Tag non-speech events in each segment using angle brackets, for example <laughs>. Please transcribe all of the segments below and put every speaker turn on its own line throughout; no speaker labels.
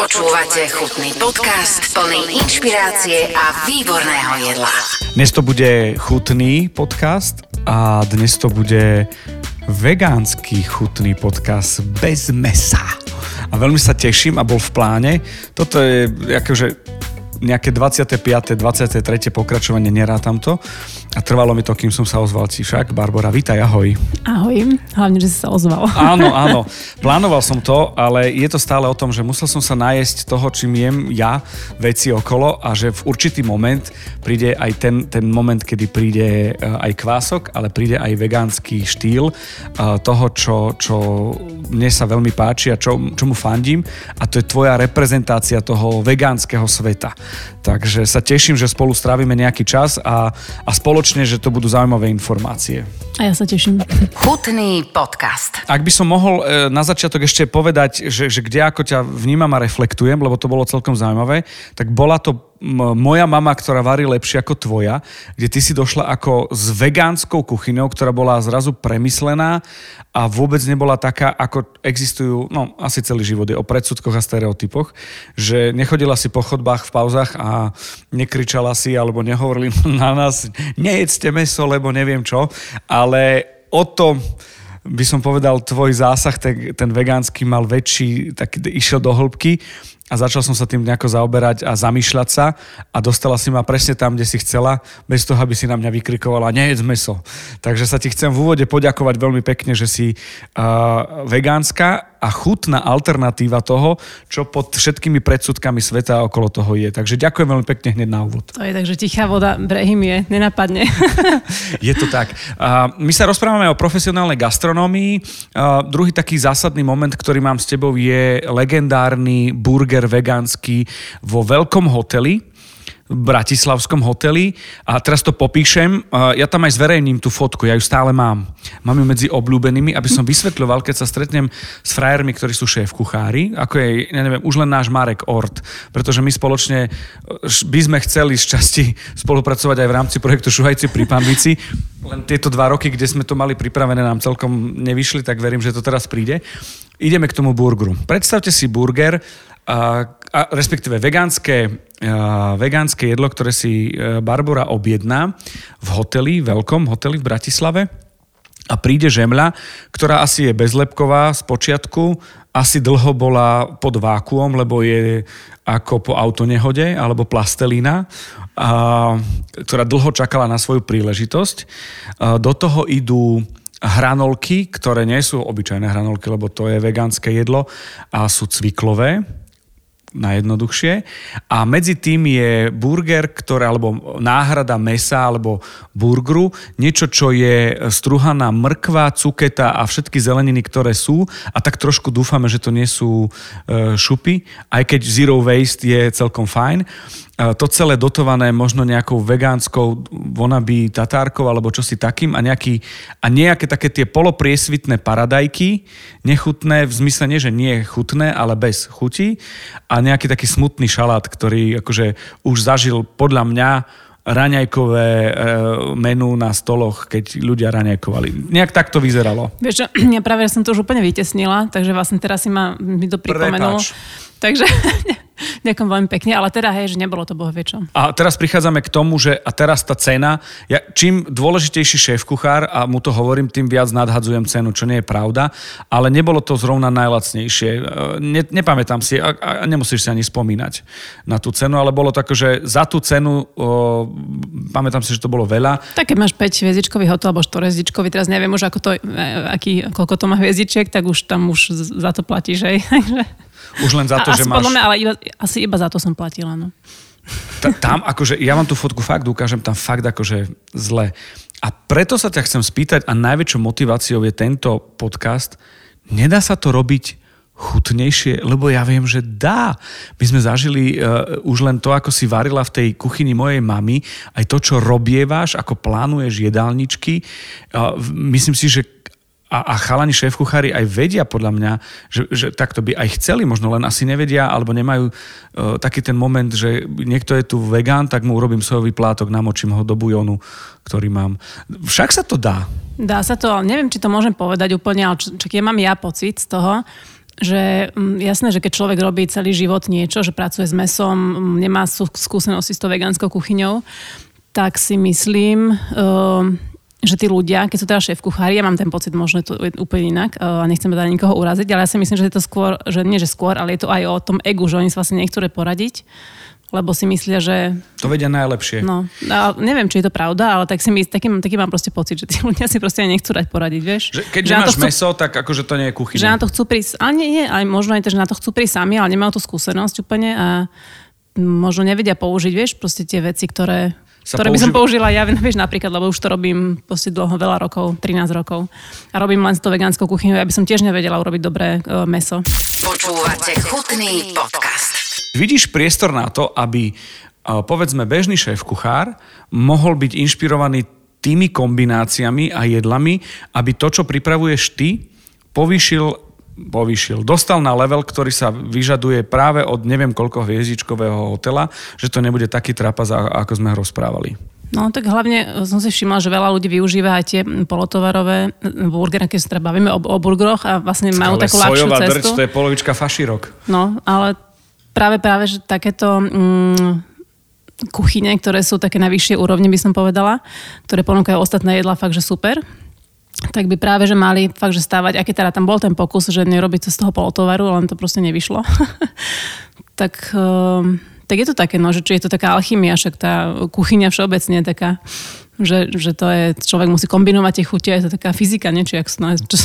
Počúvate chutný podcast plný inšpirácie a výborného jedla.
Dnes to bude chutný podcast a dnes to bude vegánsky chutný podcast bez mesa. A veľmi sa teším a bol v pláne. Toto je akože nejaké 25. 23. pokračovanie, nerátam to. A trvalo mi to, kým som sa ozval však. Barbara, vítaj, ahoj.
Ahoj, hlavne, že si sa ozval.
Áno, <laughs> áno. Plánoval som to, ale je to stále o tom, že musel som sa nájsť toho, čím jem ja veci okolo a že v určitý moment príde aj ten, ten moment, kedy príde eh, aj kvások, ale príde aj vegánsky štýl eh, toho, čo, čo mne sa veľmi páči a čo, čomu fandím a to je tvoja reprezentácia toho vegánskeho sveta. Takže sa teším, že spolu strávime nejaký čas a, a spoločne, že to budú zaujímavé informácie.
A ja sa teším.
Chutný podcast.
Ak by som mohol e, na začiatok ešte povedať, že, že kde ako ťa vnímam a reflektujem, lebo to bolo celkom zaujímavé, tak bola to moja mama, ktorá varí lepšie ako tvoja, kde ty si došla ako s vegánskou kuchyňou, ktorá bola zrazu premyslená a vôbec nebola taká, ako existujú, no asi celý život je o predsudkoch a stereotypoch, že nechodila si po chodbách v pauzach a nekričala si alebo nehovorili <laughs> na nás, nejedzte meso, lebo neviem čo, ale o to by som povedal, tvoj zásah, ten, ten vegánsky mal väčší, tak išiel do hĺbky a začal som sa tým nejako zaoberať a zamýšľať sa a dostala si ma presne tam, kde si chcela, bez toho, aby si na mňa vykrikovala, nejedz meso. Takže sa ti chcem v úvode poďakovať veľmi pekne, že si uh, vegánska a chutná alternatíva toho, čo pod všetkými predsudkami sveta okolo toho je. Takže ďakujem veľmi pekne hneď na úvod.
To je takže tichá voda, brehym je, nenapadne. <laughs>
je to tak. Uh, my sa rozprávame o profesionálnej gastronómii. Uh, druhý taký zásadný moment, ktorý mám s tebou, je legendárny burger vegánsky vo veľkom hoteli bratislavskom hoteli a teraz to popíšem. Ja tam aj zverejním tú fotku, ja ju stále mám. Mám ju medzi obľúbenými, aby som vysvetľoval, keď sa stretnem s frajermi, ktorí sú šéf kuchári, ako je, ja neviem, už len náš Marek Ort, pretože my spoločne by sme chceli z časti spolupracovať aj v rámci projektu Šuhajci pri Pambici. Len tieto dva roky, kde sme to mali pripravené, nám celkom nevyšli, tak verím, že to teraz príde. Ideme k tomu burgeru. Predstavte si burger, a, a respektíve vegánske, a, vegánske jedlo, ktoré si e, Barbara objedná v hoteli, veľkom hoteli v Bratislave a príde žemľa, ktorá asi je bezlepková z počiatku, asi dlho bola pod vákuom, lebo je ako po autonehode alebo plastelína, a, ktorá dlho čakala na svoju príležitosť. A, do toho idú hranolky, ktoré nie sú obyčajné hranolky, lebo to je vegánske jedlo a sú cviklové, najjednoduchšie. A medzi tým je burger, ktoré, alebo náhrada mesa, alebo burgeru, niečo, čo je struhaná mrkva, cuketa a všetky zeleniny, ktoré sú. A tak trošku dúfame, že to nie sú e, šupy, aj keď zero waste je celkom fajn to celé dotované možno nejakou vegánskou vonabí tatárkou alebo čosi takým a, nejaký, a nejaké také tie polopriesvitné paradajky, nechutné, v zmysle nie, že nie chutné, ale bez chuti a nejaký taký smutný šalát, ktorý akože už zažil podľa mňa raňajkové e, menu na stoloch, keď ľudia raňajkovali. Nejak tak to vyzeralo.
Vieš, <clears throat> ja práve som to už úplne vytesnila, takže vlastne teraz si ma mi to pripomenul. Prepač. Takže <laughs> ďakujem veľmi pekne, ale teda hej, že nebolo to boh čo.
A teraz prichádzame k tomu, že a teraz tá cena, ja, čím dôležitejší šéf kuchár, a mu to hovorím, tým viac nadhadzujem cenu, čo nie je pravda, ale nebolo to zrovna najlacnejšie. E, ne, nepamätám si, a, a nemusíš si ani spomínať na tú cenu, ale bolo tak, že za tú cenu, o, pamätám si, že to bolo veľa.
Tak keď máš 5 hviezdičkový hotel alebo 4 hviezdičkový, teraz neviem už, ako to, e, aký, koľko to má hviezdičiek, tak už tam už za to platíš, hej. <laughs>
Už len za to,
a,
že máš...
Podľa mňa, ale iba, asi iba za to som platila, no.
tam, akože, ja vám tú fotku fakt ukážem, tam fakt akože zle. A preto sa ťa chcem spýtať a najväčšou motiváciou je tento podcast. Nedá sa to robiť chutnejšie, lebo ja viem, že dá. My sme zažili uh, už len to, ako si varila v tej kuchyni mojej mamy, aj to, čo robieváš, ako plánuješ jedálničky. Uh, myslím si, že a, a chalani šéf kuchári aj vedia podľa mňa, že, že takto by aj chceli, možno len asi nevedia, alebo nemajú uh, taký ten moment, že niekto je tu vegán, tak mu urobím sojový plátok, namočím ho do bujonu, ktorý mám. Však sa to dá.
Dá sa to, ale neviem, či to môžem povedať úplne, ale čo, čo mám ja pocit z toho, že mm, jasné, že keď človek robí celý život niečo, že pracuje s mesom, mm, nemá skúsenosti s tou vegánskou kuchyňou, tak si myslím, ehm, že tí ľudia, keď sú teda šéf kuchári, ja mám ten pocit, možno to je úplne inak a nechcem teda nikoho uraziť, ale ja si myslím, že je to skôr, že nie že skôr, ale je to aj o tom egu, že oni sa vlastne nechcú poradiť lebo si myslia, že...
To vedia najlepšie.
No, a neviem, či je to pravda, ale tak si my, taký, taký mám proste pocit, že tí ľudia si proste nechcú dať poradiť, vieš.
Že keď že nemáš chcú, meso, tak akože to nie je kuchyňa.
Že na to chcú prísť, ale nie, nie, aj možno aj to, že na to chcú prísť sami, ale nemajú tú skúsenosť úplne a možno nevedia použiť, vieš, proste tie veci, ktoré, ktoré použi- by som použila ja, <laughs> vieš, napríklad, lebo už to robím proste dlho, veľa rokov, 13 rokov. A robím len s tou vegánskou kuchyňou, ja by som tiež nevedela urobiť dobré uh, meso. Počúvate chutný
podcast. Vidíš priestor na to, aby povedzme bežný šéf kuchár mohol byť inšpirovaný tými kombináciami a jedlami, aby to, čo pripravuješ ty, povýšil povýšil. Dostal na level, ktorý sa vyžaduje práve od neviem koľko hviezdičkového hotela, že to nebude taký trapas, ako sme ho rozprávali.
No tak hlavne som si všimla, že veľa ľudí využíva aj tie polotovarové burgery, keď sa teda bavíme o, o burgeroch a vlastne majú takú ľahšiu cestu.
Drč, to je polovička fašírok.
No, ale práve práve, že takéto mm, kuchyne, ktoré sú také na vyššie úrovne, by som povedala, ktoré ponúkajú ostatné jedlá fakt, že super, tak by práve, že mali fakt, že stávať, aký teda tam bol ten pokus, že nerobiť to z toho polotovaru, len to proste nevyšlo. <laughs> tak, um, tak je to také, no, že či je to taká alchymia, však tá kuchyňa všeobecne je taká, že, že to je, človek musí kombinovať tie chutie, je to taká fyzika, nie? Či, jak, no, čo,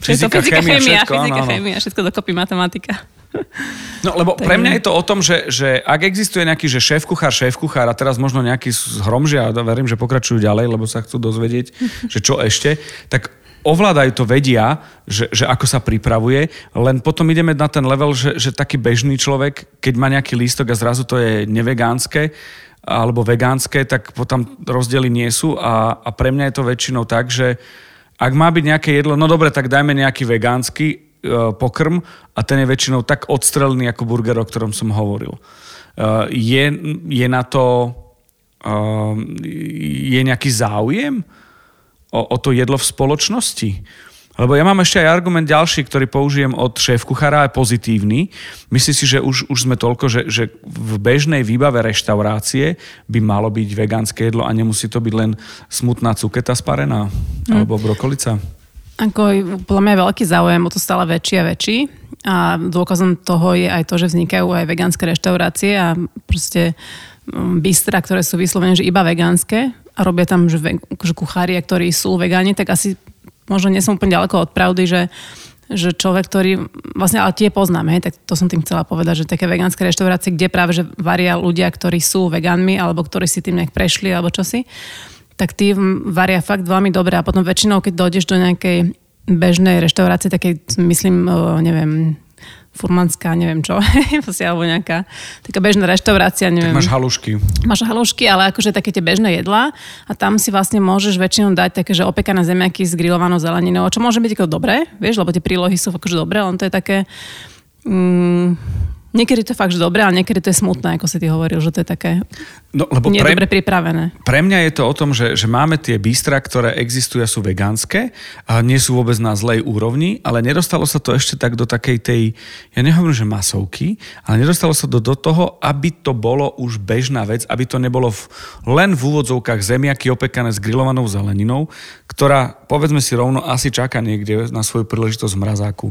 fyzika, je to fyzika, chémia, všetko,
fyzika, no, no. chémia, všetko dokopy matematika.
No lebo <laughs> pre mňa je to o tom, že, že ak existuje nejaký že šéf kuchár, šéf kuchár a teraz možno nejaký zhromžia a verím, že pokračujú ďalej, lebo sa chcú dozvedieť, že čo ešte, tak ovládajú to, vedia, že, že ako sa pripravuje, len potom ideme na ten level, že, že taký bežný človek, keď má nejaký lístok a zrazu to je nevegánske, alebo vegánske, tak potom rozdiely nie sú a, a pre mňa je to väčšinou tak, že ak má byť nejaké jedlo, no dobre, tak dajme nejaký vegánsky, E, pokrm a ten je väčšinou tak odstrelený ako burger, o ktorom som hovoril. E, je, je na to e, je nejaký záujem o, o to jedlo v spoločnosti? Lebo ja mám ešte aj argument ďalší, ktorý použijem od šéf kuchára, je pozitívny. Myslím si, že už, už sme toľko, že, že v bežnej výbave reštaurácie by malo byť vegánske jedlo a nemusí to byť len smutná cuketa sparená mm. alebo brokolica.
Ako, podľa mňa je veľký záujem o to stále väčší a väčší. A dôkazom toho je aj to, že vznikajú aj vegánske reštaurácie a proste mm, bystra, ktoré sú vyslovené, že iba vegánske a robia tam že, že kuchária, ktorí sú vegáni, tak asi možno nie som úplne ďaleko od pravdy, že že človek, ktorý, vlastne ale tie poznáme, tak to som tým chcela povedať, že také vegánske reštaurácie, kde práve že varia ľudia, ktorí sú vegánmi, alebo ktorí si tým nejak prešli, alebo čosi, tak tí varia fakt veľmi dobre. A potom väčšinou, keď dojdeš do nejakej bežnej reštaurácie, také myslím, neviem, furmanská, neviem čo, <laughs> alebo nejaká taká bežná reštaurácia, neviem.
Tak máš halušky.
Máš halušky, ale akože také tie bežné jedlá a tam si vlastne môžeš väčšinou dať také, že opekané zemiaky s grillovanou zeleninou, čo môže byť ako dobré, vieš, lebo tie prílohy sú akože dobré, len to je také, mm, Niekedy to je fakt, že dobré, ale niekedy to je smutné, ako si ty hovoril, že to je také no, lebo pre, dobre pripravené.
Pre mňa je to o tom, že, že máme tie bystra, ktoré existujú a sú vegánske a nie sú vôbec na zlej úrovni, ale nedostalo sa to ešte tak do takej tej, ja nehovorím, že masovky, ale nedostalo sa do, do toho, aby to bolo už bežná vec, aby to nebolo v, len v úvodzovkách zemiaky opekané s grillovanou zeleninou, ktorá, povedzme si rovno, asi čaká niekde na svoju príležitosť v mrazáku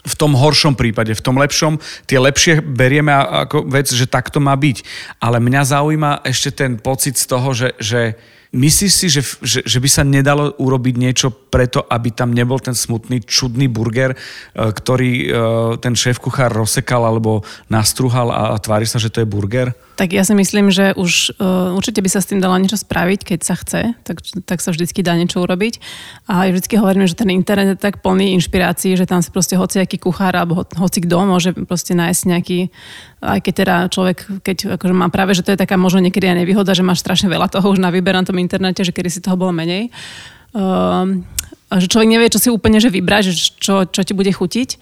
v tom horšom prípade, v tom lepšom, tie lepšie berieme ako vec, že takto má byť. Ale mňa zaujíma ešte ten pocit z toho, že, že Myslíš si, že, že, že by sa nedalo urobiť niečo preto, aby tam nebol ten smutný, čudný burger, e, ktorý e, ten šéf kuchár rozsekal alebo nastruhal a tvári sa, že to je burger?
Tak ja si myslím, že už uh, určite by sa s tým dalo niečo spraviť, keď sa chce, tak, tak sa vždycky dá niečo urobiť. A ja vždycky hovorím, že ten internet je tak plný inšpirácií, že tam si proste hociaký kuchár alebo ho, hoci kto môže proste nájsť nejaký, aj keď teda človek, keď akože má práve, že to je taká možno niekedy aj nevýhoda, že máš strašne veľa toho už na výber na tom internete, že kedy si toho bolo menej. Uh, že človek nevie, čo si úplne že vybrať, že čo, čo ti bude chutiť,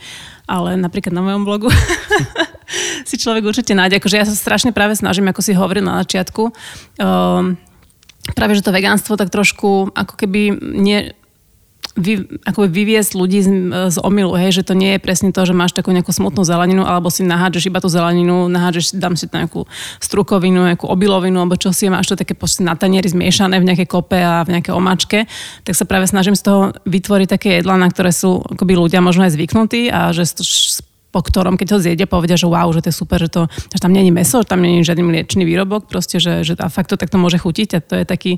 ale napríklad na mojom blogu <laughs> si človek určite nájde. Akože ja sa strašne práve snažím, ako si hovoril na začiatku, um, práve že to vegánstvo tak trošku ako keby nie, vy, akoby vyviesť ľudí z, z omilu, hej, že to nie je presne to, že máš takú nejakú smutnú zeleninu, alebo si nahádžeš iba tú zeleninu, nahádžeš, dám si tam nejakú strukovinu, nejakú obilovinu, alebo čo si máš to také na tanieri zmiešané v nejakej kope a v nejakej omačke, tak sa práve snažím z toho vytvoriť také jedlá, na ktoré sú akoby ľudia možno aj zvyknutí a že po ktorom, keď ho zjedia, povedia, že wow, že to je super, že, to, že tam není meso, že tam není žiadny mliečný výrobok, proste, že, že a fakt to takto môže chutiť a to je taký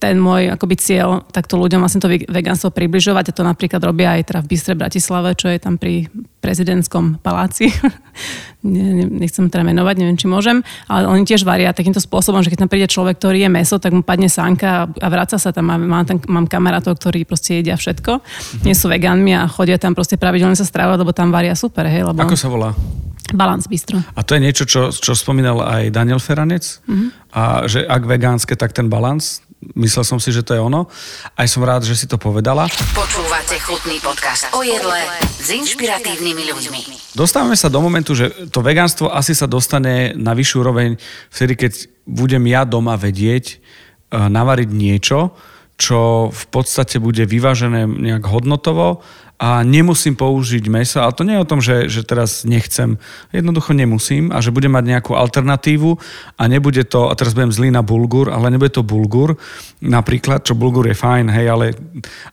ten môj akoby cieľ, takto ľuďom vlastne to vegánstvo približovať a to napríklad robia aj teda v Bystre Bratislave, čo je tam pri prezidentskom paláci. <laughs> Nechcem teda menovať, neviem, či môžem, ale oni tiež varia takýmto spôsobom, že keď tam príde človek, ktorý je meso, tak mu padne sánka a vráca sa tam. Mám, tam, mám kamarátov, ktorí proste jedia všetko. Mm-hmm. Nie sú vegánmi a chodia tam proste pravidelne sa stravovať, lebo tam varia super. Hej, lebo...
Ako sa volá?
Balans bistro.
A to je niečo, čo, čo spomínal aj Daniel Feranec? Mm-hmm. A že ak vegánske, tak ten balans? Myslel som si, že to je ono. Aj som rád, že si to povedala.
Počúvate chutný podcast o jedle s inšpiratívnymi ľuďmi.
Dostávame sa do momentu, že to vegánstvo asi sa dostane na vyššiu úroveň vtedy, keď budem ja doma vedieť uh, navariť niečo, čo v podstate bude vyvážené nejak hodnotovo a nemusím použiť meso, ale to nie je o tom, že, že teraz nechcem, jednoducho nemusím a že budem mať nejakú alternatívu a nebude to, a teraz budem zlý na bulgur, ale nebude to bulgur napríklad, čo bulgur je fajn, hej, ale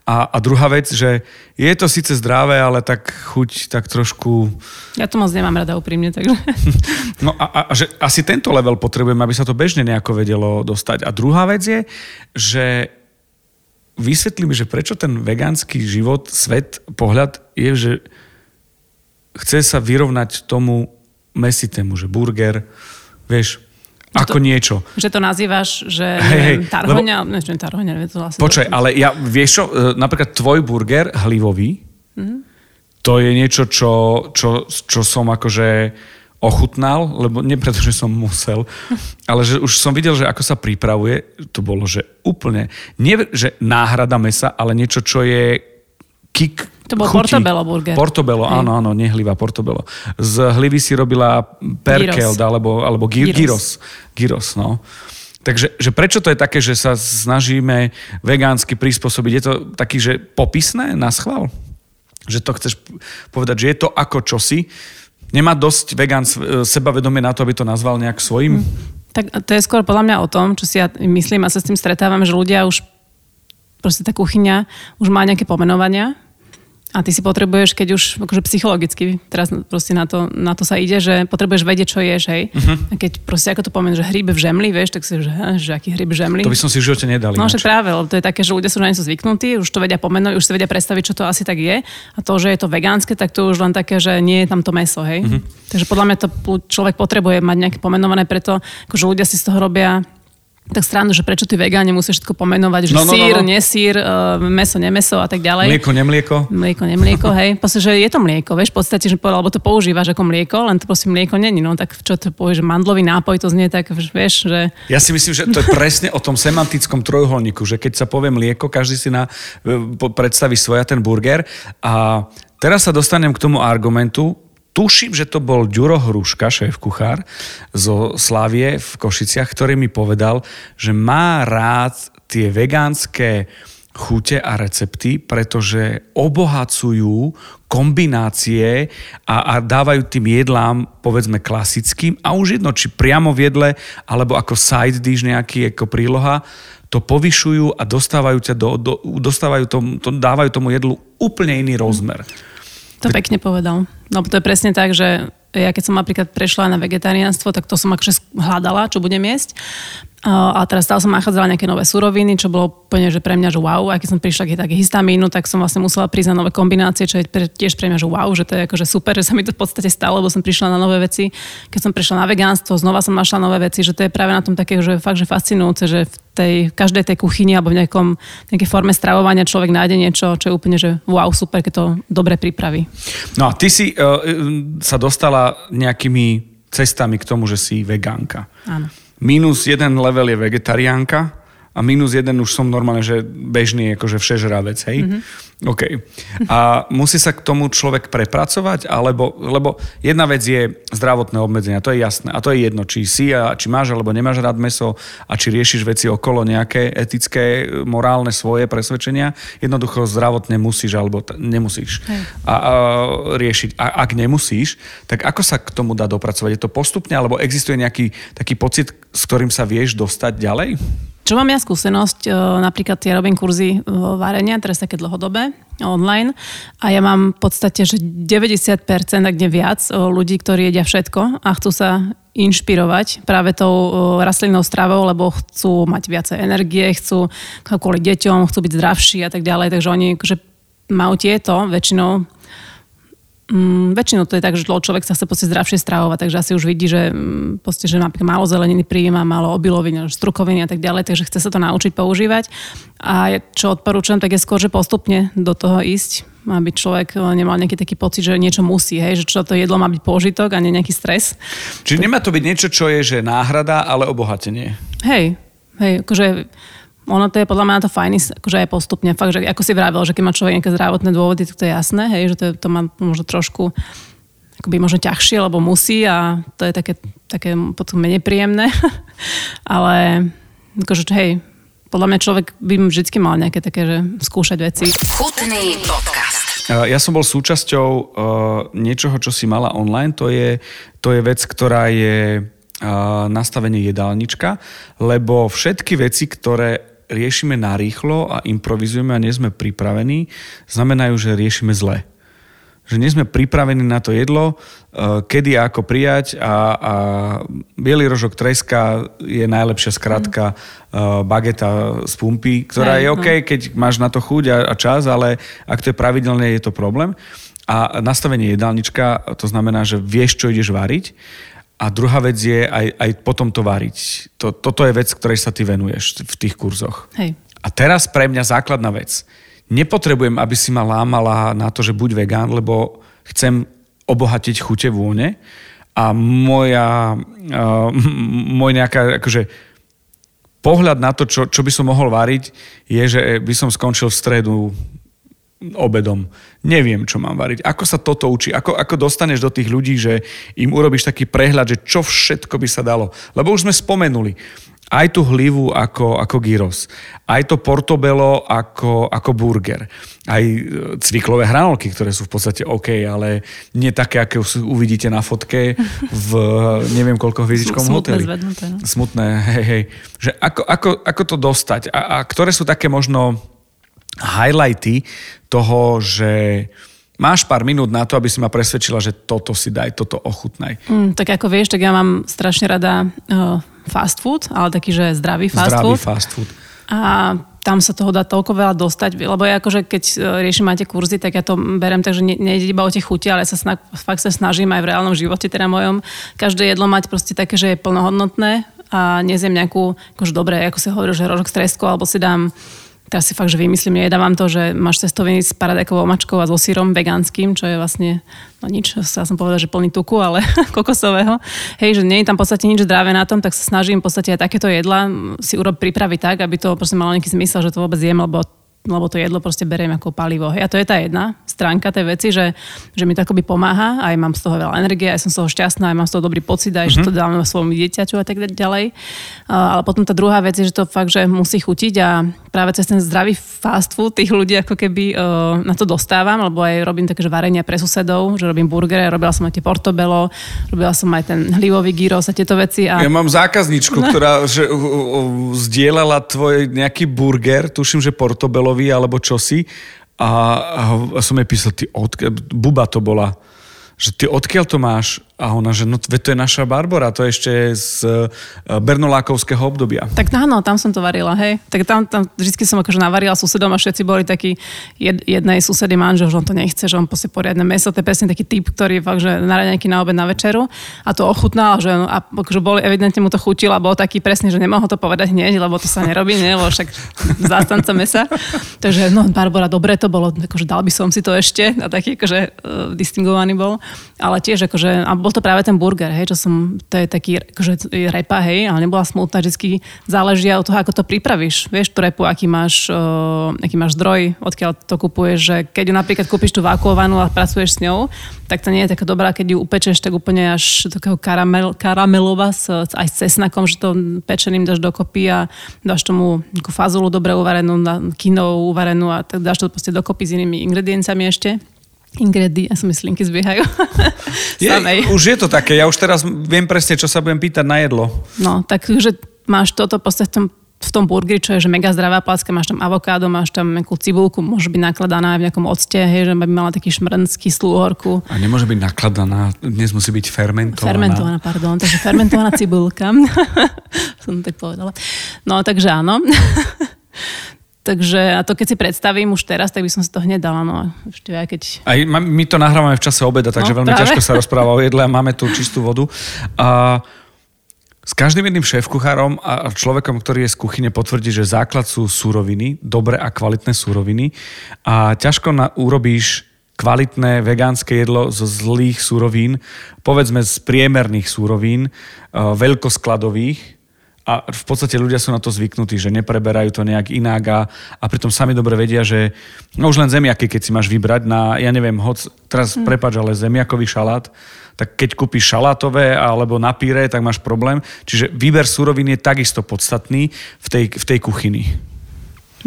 a, a druhá vec, že je to síce zdravé, ale tak chuť tak trošku...
Ja to moc nemám rada úprimne, takže... <laughs>
No a, a že asi tento level potrebujem, aby sa to bežne nejako vedelo dostať. A druhá vec je, že vysvetli mi, že prečo ten vegánsky život, svet, pohľad je, že chce sa vyrovnať tomu mesitému, že burger, vieš, ako
to,
niečo.
Že to nazývaš, že hey, hey, tarhoňa, lebo, neviem, tarhoňa, neviem, to vlastne
Počkaj, ale ja, vieš čo, e, napríklad tvoj burger hlivový, mm-hmm. to je niečo, čo, čo, čo som akože ochutnal, lebo nie preto, že som musel, ale že už som videl, že ako sa pripravuje, to bolo, že úplne, nie že náhrada mesa, ale niečo, čo je kick
to bol chutí. Portobello burger.
Portobello, Hej. áno, áno, nehliva Portobello. Z hlivy si robila perkeld, alebo, alebo gyros. gyros. Gyros, no. Takže že prečo to je také, že sa snažíme vegánsky prispôsobiť? Je to taký, že popisné na schvál? Že to chceš povedať, že je to ako čosi, nemá dosť vegán e, sebavedomie na to, aby to nazval nejak svojim? Hm.
Tak to je skôr podľa mňa o tom, čo si ja myslím a sa s tým stretávam, že ľudia už proste tá kuchyňa už má nejaké pomenovania a ty si potrebuješ, keď už akože psychologicky, teraz proste na to, na to sa ide, že potrebuješ vedieť, čo ješ, hej. Uh-huh. A keď proste, ako to poviem, že hryb v žemli, vieš, tak si, že, že aký hryb v žemli.
To by som si v živote nedal.
No, že práve, lebo to je také, že ľudia sú na niečo zvyknutí, už to vedia pomenovať, už si vedia predstaviť, čo to asi tak je. A to, že je to vegánske, tak to už len také, že nie je tam to meso, hej. Uh-huh. Takže podľa mňa to človek potrebuje mať nejaké pomenované, preto akože ľudia si z toho robia tak stranu, že prečo tí vegáni musia všetko pomenovať, že no, no, sír, no, no. nesír, uh, meso, nemeso a tak ďalej.
Mlieko, nemlieko.
Mlieko, nemlieko, hej. <laughs> Proste, že je to mlieko, vieš, v podstate, že povedal, lebo to používaš ako mlieko, len to proste mlieko není, no tak čo to povieš, že mandlový nápoj, to znie tak, vieš, že...
Ja si myslím, že to je presne o tom semantickom trojuholníku, že keď sa povie mlieko, každý si na, e, predstaví svoja ten burger a teraz sa dostanem k tomu argumentu, tuším, že to bol Ďuro Hruška, šéf kuchár zo Slavie v Košiciach, ktorý mi povedal, že má rád tie vegánske chute a recepty, pretože obohacujú kombinácie a, a dávajú tým jedlám, povedzme, klasickým a už jedno, či priamo v jedle, alebo ako side dish nejaký, ako príloha, to povyšujú a dostávajú, ťa do, do, dostávajú tomu, to, dávajú tomu jedlu úplne iný rozmer.
To pekne povedal. No to je presne tak, že ja keď som napríklad prešla na vegetariánstvo, tak to som akože hľadala, čo budem jesť. A teraz stále som nachádzala nejaké nové suroviny, čo bolo úplne, že pre mňa, že wow. A keď som prišla k také histamínu, tak som vlastne musela prísť na nové kombinácie, čo je pre, tiež pre mňa, že wow, že to je akože super, že sa mi to v podstate stalo, lebo som prišla na nové veci. Keď som prišla na vegánstvo, znova som našla nové veci, že to je práve na tom také, že fakt, že fascinujúce, že v tej, každej tej kuchyni alebo v nejakom, nejakej forme stravovania človek nájde niečo, čo je úplne, že wow, super, keď to dobre pripraví.
No a ty si uh, sa dostala nejakými cestami k tomu, že si vegánka.
Áno
minus jeden level je vegetariánka a minus jeden už som normálne, že bežný, akože všežravec, hej? Mm-hmm. OK. A musí sa k tomu človek prepracovať, alebo, lebo jedna vec je zdravotné obmedzenia, to je jasné. A to je jedno, či si a či máš alebo nemáš rád meso a či riešiš veci okolo nejaké etické, morálne svoje presvedčenia. Jednoducho zdravotne musíš alebo t- nemusíš a, a, riešiť. A ak nemusíš, tak ako sa k tomu dá dopracovať? Je to postupne, alebo existuje nejaký taký pocit, s ktorým sa vieš dostať ďalej?
Čo mám ja skúsenosť, e, napríklad ja robím kurzy e, varenia, teraz také dlhodobé, online a ja mám v podstate, že 90%, ak nie viac, e, ľudí, ktorí jedia všetko a chcú sa inšpirovať práve tou rastlinnou stravou, lebo chcú mať viacej energie, chcú kvôli deťom, chcú byť zdravší a tak ďalej, takže oni akože majú tieto väčšinou Mm, väčšinou to je tak, že človek sa chce proste zdravšie stravovať, takže asi už vidí, že, mm, proste, že napríklad málo zeleniny príjma, málo obilovín, strukoviny a tak ďalej, takže chce sa to naučiť používať. A čo odporúčam, tak je skôr, že postupne do toho ísť, aby človek e, nemal nejaký taký pocit, že niečo musí, hej, že čo to jedlo má byť použitok a nie nejaký stres.
Čiže nemá to byť niečo, čo je, že náhrada, ale obohatenie.
Hej, hej, akože ono to je podľa mňa na to fajn, akože aj postupne. Fakt, že ako si vravel, že keď má človek nejaké zdravotné dôvody, tak to je jasné, hej, že to, to má možno trošku akoby možno ťažšie, lebo musí a to je také, také potom menej príjemné. <laughs> Ale akože, hej, podľa mňa človek by vždy mal nejaké také, že skúšať veci. Chutný
podcast. Ja som bol súčasťou uh, niečoho, čo si mala online. To je, to je vec, ktorá je uh, nastavenie jedálnička, lebo všetky veci, ktoré riešime narýchlo a improvizujeme a nie sme pripravení, znamenajú, že riešime zle. Že nie sme pripravení na to jedlo, e, kedy a ako prijať a, a bielý rožok treska je najlepšia skratka mm. bageta z pumpy, ktorá Hej, je OK, no. keď máš na to chuť a, a čas, ale ak to je pravidelné, je to problém. A nastavenie jedálnička, to znamená, že vieš, čo ideš variť a druhá vec je aj, aj potom to variť. To, toto je vec, ktorej sa ty venuješ v tých kurzoch.
Hej.
A teraz pre mňa základná vec. Nepotrebujem, aby si ma lámala na to, že buď vegán, lebo chcem obohatiť chute vône a moja, uh, môj nejaká, akože, pohľad na to, čo, čo by som mohol variť, je, že by som skončil v stredu obedom. Neviem, čo mám variť. Ako sa toto učí? Ako, ako dostaneš do tých ľudí, že im urobíš taký prehľad, že čo všetko by sa dalo? Lebo už sme spomenuli aj tú hlivu ako, ako gyros, aj to portobello ako, ako burger, aj e, cviklové hranolky, ktoré sú v podstate OK, ale nie také, aké uvidíte na fotke v <laughs> neviem koľko hviezdičkom hoteli.
Zvednuté, no.
Smutné, hej, hej. Že ako, ako, ako to dostať? A, a ktoré sú také možno highlighty toho, že máš pár minút na to, aby si ma presvedčila, že toto si daj, toto ochutnaj.
Mm, tak ako vieš, tak ja mám strašne rada uh, fast food, ale taký, že zdravý fast
zdravý
food.
fast food.
A tam sa toho dá toľko veľa dostať, lebo ja akože keď e, riešim máte kurzy, tak ja to berem tak, že nejde iba o tie chuti, ale sa snak, fakt sa snažím aj v reálnom živote, teda mojom, každé jedlo mať proste také, že je plnohodnotné a nezjem nejakú, akože dobre, ako si hovoril, že rožok s alebo si dám teraz si fakt, že vymyslím, nejedávam to, že máš cestoviny s paradajkovou omačkou a so sírom vegánskym, čo je vlastne, no nič, ja som povedala, že plný tuku, ale <laughs> kokosového. Hej, že nie je tam v podstate nič zdravé na tom, tak sa snažím v podstate aj takéto jedla si urobiť pripraviť tak, aby to proste malo nejaký zmysel, že to vôbec jem, lebo lebo to jedlo proste beriem ako palivo. Hej, a to je tá jedna stránka tej veci, že, že mi to akoby pomáha, aj mám z toho veľa energie, aj som z toho šťastná, aj mám z toho dobrý pocit, aj mm-hmm. že to mhm. dávam svojmu dieťaťu a tak ďalej. Ale potom tá druhá vec je, že to fakt, že musí chutiť a práve cez ten zdravý fast food tých ľudí ako keby na to dostávam, lebo aj robím také, že varenia pre susedov, že robím burgery, robila som aj tie portobello, robila som aj ten hlivový gyros a tieto veci. A...
Ja mám zákazničku, no. ktorá že, uh, uh, zdieľala tvoj nejaký burger, tuším, že portobellový alebo čosi a, a som jej písal, ty odkiaľ, Buba to bola, že ty odkiaľ to máš? A ona, že no to je naša Barbara, to je ešte z e, Bernolákovského obdobia.
Tak áno, tam som to varila, hej. Tak tam, tam vždy som akože navarila susedom a všetci boli takí, jed, jednej susedy manžel, že on to nechce, že on posie poriadne meso, to je presne taký typ, ktorý fakt, že na nejaký na obed, na večeru a to ochutnal, že a akože boli, evidentne mu to chutilo a bol taký presne, že nemohol to povedať hneď, lebo to sa nerobí, ne, lebo však zástanca mesa. Takže no, Barbara, dobre to bolo, akože dal by som si to ešte a taký akože uh, distingovaný bol, ale tiež akože, a bol to práve ten burger, hej, čo som, to je taký, akože repa, hej, ale nebola smutná, vždy záleží od toho, ako to pripravíš. Vieš tú repu, aký máš, uh, aký máš zdroj, odkiaľ to kupuješ, že keď ju napríklad kúpiš tú vakuovanú a pracuješ s ňou, tak to nie je taká dobrá, keď ju upečeš tak úplne až takého karamel, karamelová s, aj s cesnakom, že to pečeným dáš dokopy a dáš tomu fazulu dobre uvarenú, kinou uvarenú a tak dáš to proste dokopy s inými ingredienciami ešte ingredy, ja som slinky zbiehajú. <laughs>
je, už je to také, ja už teraz viem presne, čo sa budem pýtať na jedlo.
No, takže máš toto v tom, v tom burgeri, čo je že mega zdravá placka, máš tam avokádo, máš tam nejakú cibulku, môže byť nakladaná aj v nejakom octe, hej, že by mala taký šmrnský slúhorku.
A nemôže byť nakladaná, dnes musí byť fermentovaná.
Fermentovaná, pardon, takže fermentovaná cibulka. <laughs> som tak povedala. No, takže áno. <laughs> Takže a to keď si predstavím už teraz, tak by som si to hneď dala. No, ešte aj keď...
Aj my to nahrávame v čase obeda, takže no, veľmi práve. ťažko sa rozpráva o jedle a máme tu čistú vodu. A s každým jedným šéf-kuchárom a človekom, ktorý je z kuchyne, potvrdí, že základ sú súroviny, dobré a kvalitné súroviny. A ťažko na, urobíš kvalitné vegánske jedlo zo zlých súrovín, povedzme z priemerných súrovín, veľkoskladových, a v podstate ľudia sú na to zvyknutí, že nepreberajú to nejak inak a, a pritom sami dobre vedia, že no už len zemiaky, keď si máš vybrať na, ja neviem, hoc, teraz hmm. prepač, ale zemiakový šalát, tak keď kúpiš šalátové alebo na píre, tak máš problém. Čiže výber súrovín je takisto podstatný v tej, v tej kuchyni.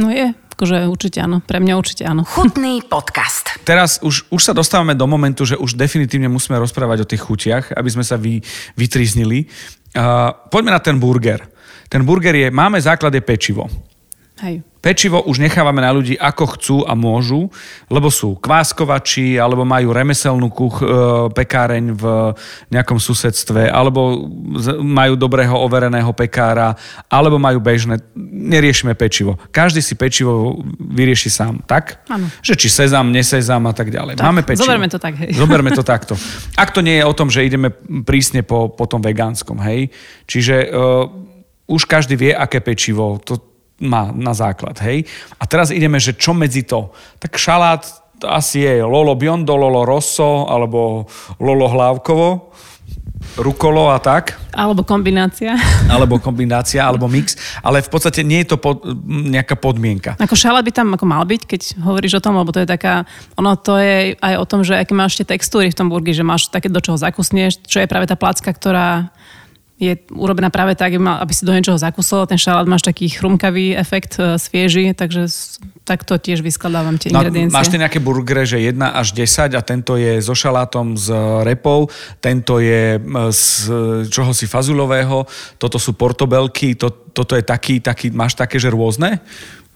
No je, akože určite áno. Pre mňa určite áno.
Chutný podcast. <laughs>
Teraz už, už sa dostávame do momentu, že už definitívne musíme rozprávať o tých chutiach, aby sme sa vy, vytriznili. Poďme na ten burger. Ten burger je, máme základ je pečivo.
Hej.
Pečivo už nechávame na ľudí, ako chcú a môžu, lebo sú kváskovači, alebo majú remeselnú kuch, e, pekáreň v nejakom susedstve, alebo majú dobrého overeného pekára, alebo majú bežné. Neriešime pečivo. Každý si pečivo vyrieši sám, tak?
Áno.
Že či sezam, nesezam a tak ďalej. Tak, Máme pečivo.
Zoberme to tak, hej.
Zoberme to <laughs> takto. Ak to nie je o tom, že ideme prísne po, po tom vegánskom, hej. Čiže uh, už každý vie, aké pečivo. To, má na základ, hej. A teraz ideme, že čo medzi to? Tak šalát asi je Lolo Biondo, Lolo Rosso, alebo Lolo Hlávkovo, rukolo a tak.
Alebo kombinácia. <laughs>
Alebo kombinácia, alebo mix. Ale v podstate nie je to pod, nejaká podmienka.
Ako šalát by tam ako mal byť, keď hovoríš o tom, lebo to je taká, ono to je aj o tom, že aké máš tie textúry v tom burgi, že máš také, do čoho zakusneš, čo je práve tá placka, ktorá je urobená práve tak, aby si do niečoho zakusol. Ten šalát máš taký chrumkavý efekt, e, svieži, takže takto tiež vyskladávam tie no, ingrediencie.
Máš tie nejaké burgery, že 1 až 10 a tento je so šalátom, s repou, tento je e, z čoho si fazulového, toto sú portobelky, to, toto je taký, taký, máš také, že rôzne?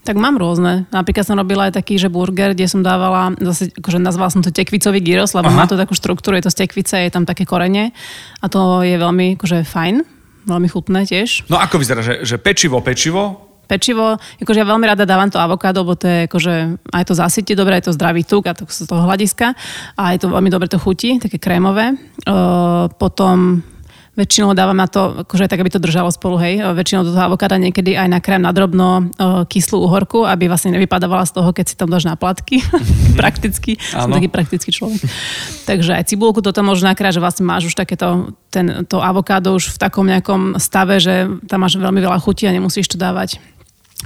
Tak mám rôzne. Napríklad som robila aj taký, že burger, kde som dávala, zase, akože nazvala som to tekvicový gyros, lebo Aha. má to takú štruktúru, je to z tekvice, je tam také korene a to je veľmi akože fajn, veľmi chutné tiež.
No ako vyzerá, že, že pečivo, pečivo,
pečivo, akože ja veľmi rada dávam to avokádo, lebo to je akože aj to zasytí dobre, je to zdravý tuk a to z toho hľadiska a je to veľmi dobre to chutí, také krémové. Uh, potom Väčšinou dávam na to, akože tak, aby to držalo spolu, hej. Väčšinou do toho avokáda niekedy aj nakrém na drobno kyslú uhorku, aby vlastne nevypadávala z toho, keď si tam dáš na platky. Mhm. <laughs> Prakticky. Som taký praktický človek. Takže aj cibulku toto môžeš nakráť, že vlastne máš už takéto ten, to avokádo už v takom nejakom stave, že tam máš veľmi veľa chutí a nemusíš to dávať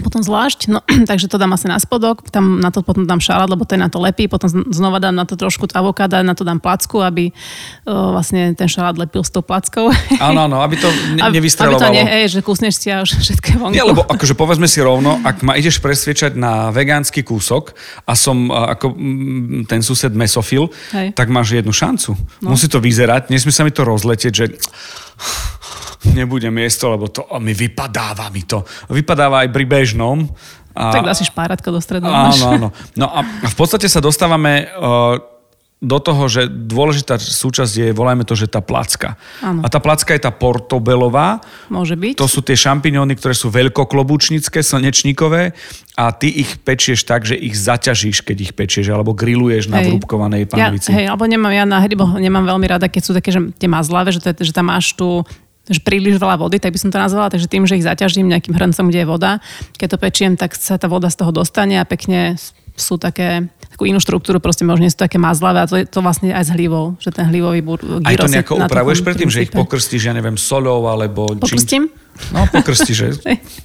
potom zvlášť, no, <clears throat> takže to dám asi na spodok, tam na to potom dám šalát, lebo to je na to lepí, potom znova dám na to trošku avokáda, na to dám placku, aby uh, vlastne ten šalát lepil s tou plackou.
Áno, áno, <laughs> aby to ne- nevystrelovalo.
Aby to nie, hej, že kusneš si a už <laughs> všetko je vonku.
Nie, lebo akože povedzme si rovno, ak ma ideš presviečať na vegánsky kúsok a som uh, ako m, ten sused mesofil, hej. tak máš jednu šancu. No. Musí to vyzerať, nesmie sa mi to rozletieť, že nebude miesto, lebo to mi vypadáva mi to. Vypadáva aj pri bežnom.
A, tak dá si špáratko do stredu.
Áno, áno. No a v podstate sa dostávame uh, do toho, že dôležitá súčasť je, volajme to, že tá placka. Áno. A tá placka je tá portobelová.
Môže byť.
To sú tie šampiňóny, ktoré sú veľkoklobučnícke, slnečníkové a ty ich pečieš tak, že ich zaťažíš, keď ich pečieš, alebo grilluješ hej. na vrúbkovanej panovici.
Ja, hej, alebo nemám, ja na hrybo nemám veľmi rada, keď sú také, že tie mazlavé, že, to že tam máš tú že príliš veľa vody, tak by som to nazvala, takže tým, že ich zaťažím nejakým hrncom, kde je voda, keď to pečiem, tak sa tá voda z toho dostane a pekne sú také takú inú štruktúru, proste možno sú také mazlavé a to je to vlastne aj s hlivou, že ten hlivový bur-
Aj to nejako upravuješ predtým, že ich pokrstíš, ja neviem, solou alebo čím? No, pokrstí, že?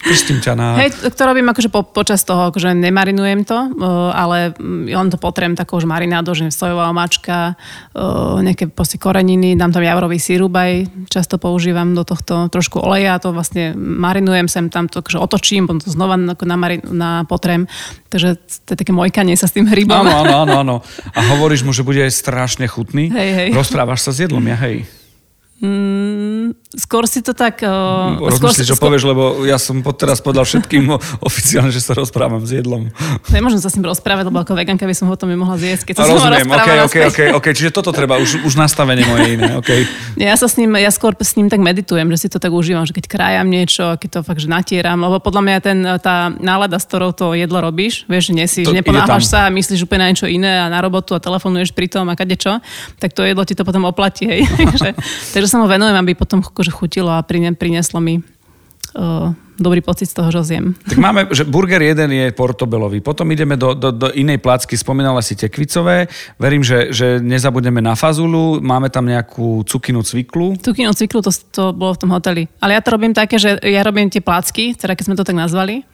Krstím ťa na...
Hej, to robím akože po, počas toho, akože nemarinujem to, uh, ale mm, len to potrem takou už marinádou, že sojová omáčka, uh, nejaké proste koreniny, dám tam javrový sírup aj, často používam do tohto trošku oleja, to vlastne marinujem sem tam, to akože otočím, potom to znova na, na, na potrem, takže to je také mojkanie sa s tým hrybom.
Áno, áno, áno, áno. <laughs> A hovoríš mu, že bude strašne chutný.
Hej, hej.
Rozprávaš sa s jedlom, ja hej.
Mm, skôr si to tak... Uh, skôr,
Rozmyslíš, čo povieš, lebo ja som po- teraz povedal všetkým <laughs> oficiálne, že sa rozprávam s jedlom.
Nemôžem sa s ním rozprávať, lebo ako veganka by som ho to nemohla zjesť. Keď sa
rozumiem,
naspäť.
okay, okay, okay, čiže toto treba, už, už nastavenie moje iné.
Nie, <laughs> Ja sa s ním, ja skôr s ním tak meditujem, že si to tak užívam, že keď krájam niečo, keď to fakt, že natieram, lebo podľa mňa ten, tá nálada, s ktorou to jedlo robíš, vieš,
ide
neponáhľaš sa a myslíš úplne na niečo iné a na robotu a telefonuješ pri tom a kade čo, tak to jedlo ti to potom oplatí. Hej. <laughs> takže sa mu venujem, aby potom akože chutilo a prinieslo mi uh, dobrý pocit z toho, že zjem.
Tak máme, že burger jeden je portobelový, potom ideme do, do, do inej placky, spomínala si tekvicové, verím, že, že nezabudneme na fazulu, máme tam nejakú cukinu cviklu,
Cukino cyklu, to, to bolo v tom hoteli. Ale ja to robím také, že ja robím tie placky, teda keď sme to tak nazvali,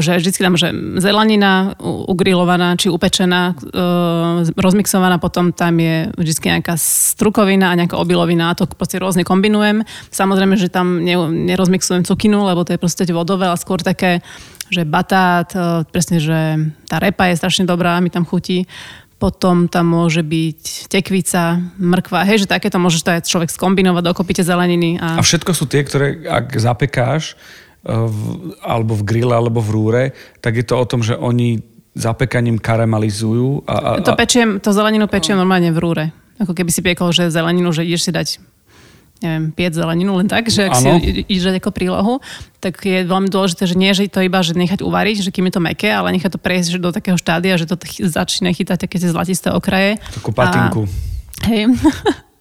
že vždycky tam, že zelenina ugrilovaná či upečená, uh, rozmixovaná, potom tam je vždycky nejaká strukovina a nejaká obilovina a to proste rôzne kombinujem. Samozrejme, že tam ne, nerozmixujem cukinu, lebo to je proste vodové, ale skôr také, že batát, uh, presne, že tá repa je strašne dobrá, mi tam chutí. Potom tam môže byť tekvica, mrkva, hej, že takéto môžeš to aj človek skombinovať, dokopy tie zeleniny.
A
A...
všetko sú tie, ktoré ak zapekáš, v, alebo v grille, alebo v rúre, tak je to o tom, že oni zapekaním karamelizujú. A, a, a,
To pečiem, to zeleninu pečiem normálne v rúre. Ako keby si piekol, že zeleninu, že ideš si dať neviem, piec zeleninu len tak, že ak
Áno.
si ideš dať ako prílohu, tak je veľmi dôležité, že nie, že to iba že nechať uvariť, že kým je to meké, ale nechať to prejsť že do takého štádia, že to chy- začne chytať také tie zlatisté okraje.
Takú patinku.
A, hej. <laughs>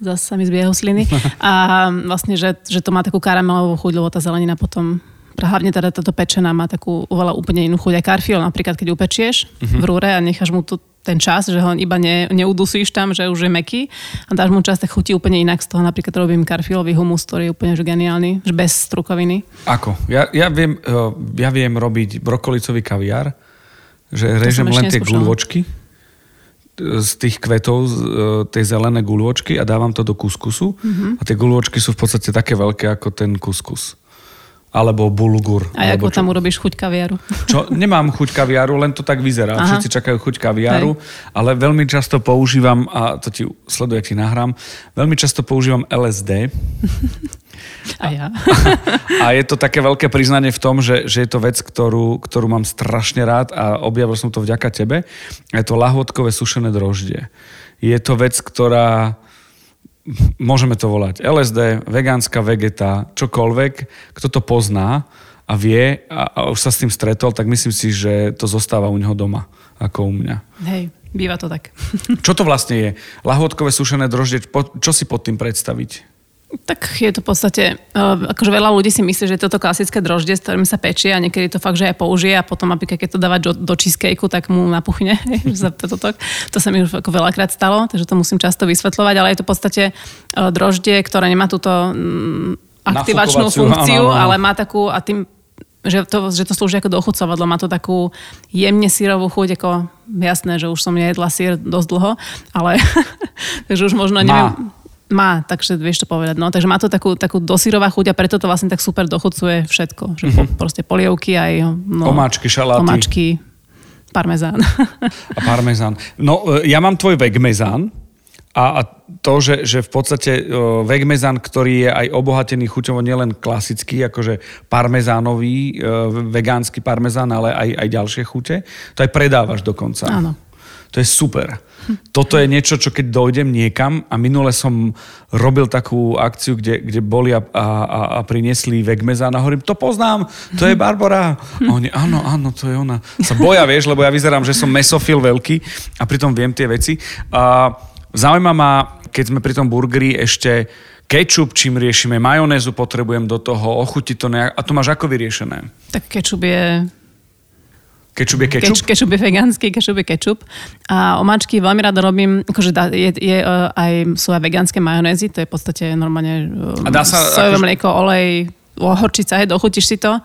Zase sa mi zbiehajú sliny. A vlastne, že, že to má takú karamelovú chuť, lebo tá zelenina potom hlavne teda táto pečená má takú oveľa úplne inú chuť. Aj karfiol napríklad, keď upečieš v rúre a necháš mu tu ten čas, že ho iba ne, neudusíš tam, že už je meký a dáš mu čas, tak chutí úplne inak. Z toho napríklad robím karfiolový humus, ktorý je úplne že geniálny, že bez strukoviny.
Ako? Ja, ja, viem, e, ja viem robiť brokolicový kaviár, že režem len tie
neskúšala.
Z tých kvetov, z e, tej zelené guľôčky a dávam to do kuskusu
Mhm.
a tie guľôčky sú v podstate také veľké ako ten kuskus. Alebo bulgur.
A
alebo
ako tam urobíš chuť kaviaru.
Čo, nemám chuť kaviáru, len to tak vyzerá.
Aha.
Všetci čakajú chuť kaviáru, ale veľmi často používam, a to ti sleduje, ak ti nahrám, veľmi často používam LSD <laughs>
A ja. <laughs>
a je to také veľké priznanie v tom, že, že je to vec, ktorú, ktorú mám strašne rád a objavil som to vďaka tebe. Je to lahôdkové sušené droždie. Je to vec, ktorá môžeme to volať LSD, vegánska vegeta, čokoľvek, kto to pozná a vie a, a už sa s tým stretol, tak myslím si, že to zostáva u neho doma, ako u mňa.
Hej, býva to tak.
Čo to vlastne je? Lahôdkové sušené droždie, čo si pod tým predstaviť?
Tak je to v podstate, uh, akože veľa ľudí si myslí, že je toto klasické droždie, s ktorým sa pečie a niekedy to fakt, že aj použije a potom napríklad, keď to dáva do, do cheesecakeu, tak mu napuchne. <laughs> to, to sa mi už ako veľakrát stalo, takže to musím často vysvetľovať, ale je to v podstate uh, droždie, ktoré nemá túto mm, aktivačnú funkciu,
áno, áno.
ale má takú, a tým že to, že to slúži ako dochucovadlo, má to takú jemne sírovú chuť, ako jasné, že už som nejedla sír dosť dlho, ale <laughs> takže už možno neviem, má, takže vieš to povedať. No, takže má to takú, takú dosírová chuť a preto to vlastne tak super dochucuje všetko. Že po, proste polievky aj no,
Omáčky, šaláty.
Omáčky, parmezán.
a parmezán. No, e, ja mám tvoj vegmezán a, a to, že, že v podstate uh, vegmezán, ktorý je aj obohatený chuťovo nielen klasický, akože parmezánový, uh, vegánsky parmezán, ale aj, aj ďalšie chute, to aj predávaš dokonca.
Áno.
To je super. Toto je niečo, čo keď dojdem niekam a minule som robil takú akciu, kde, kde boli a, a, a- a priniesli vegmezán a hovorím, to poznám, to je Barbara. A oni, áno, áno, to je ona. Sa boja, vieš, lebo ja vyzerám, že som mesofil veľký a pritom viem tie veci. A zaujíma ma, keď sme pri tom burgeri ešte kečup, čím riešime, majonézu potrebujem do toho, ochutiť to nejak, a to máš ako vyriešené?
tak kečup je
Kečup je kečup?
Keč, kečup je vegánsky, kečup je kečup. A omáčky veľmi rada robím, akože dá, je, je, uh, aj, sú aj vegánske majonézy, to je v podstate normálne um,
A dá sa
sojové
akože-
mlieko, olej, horčica, hej, dochutíš si to.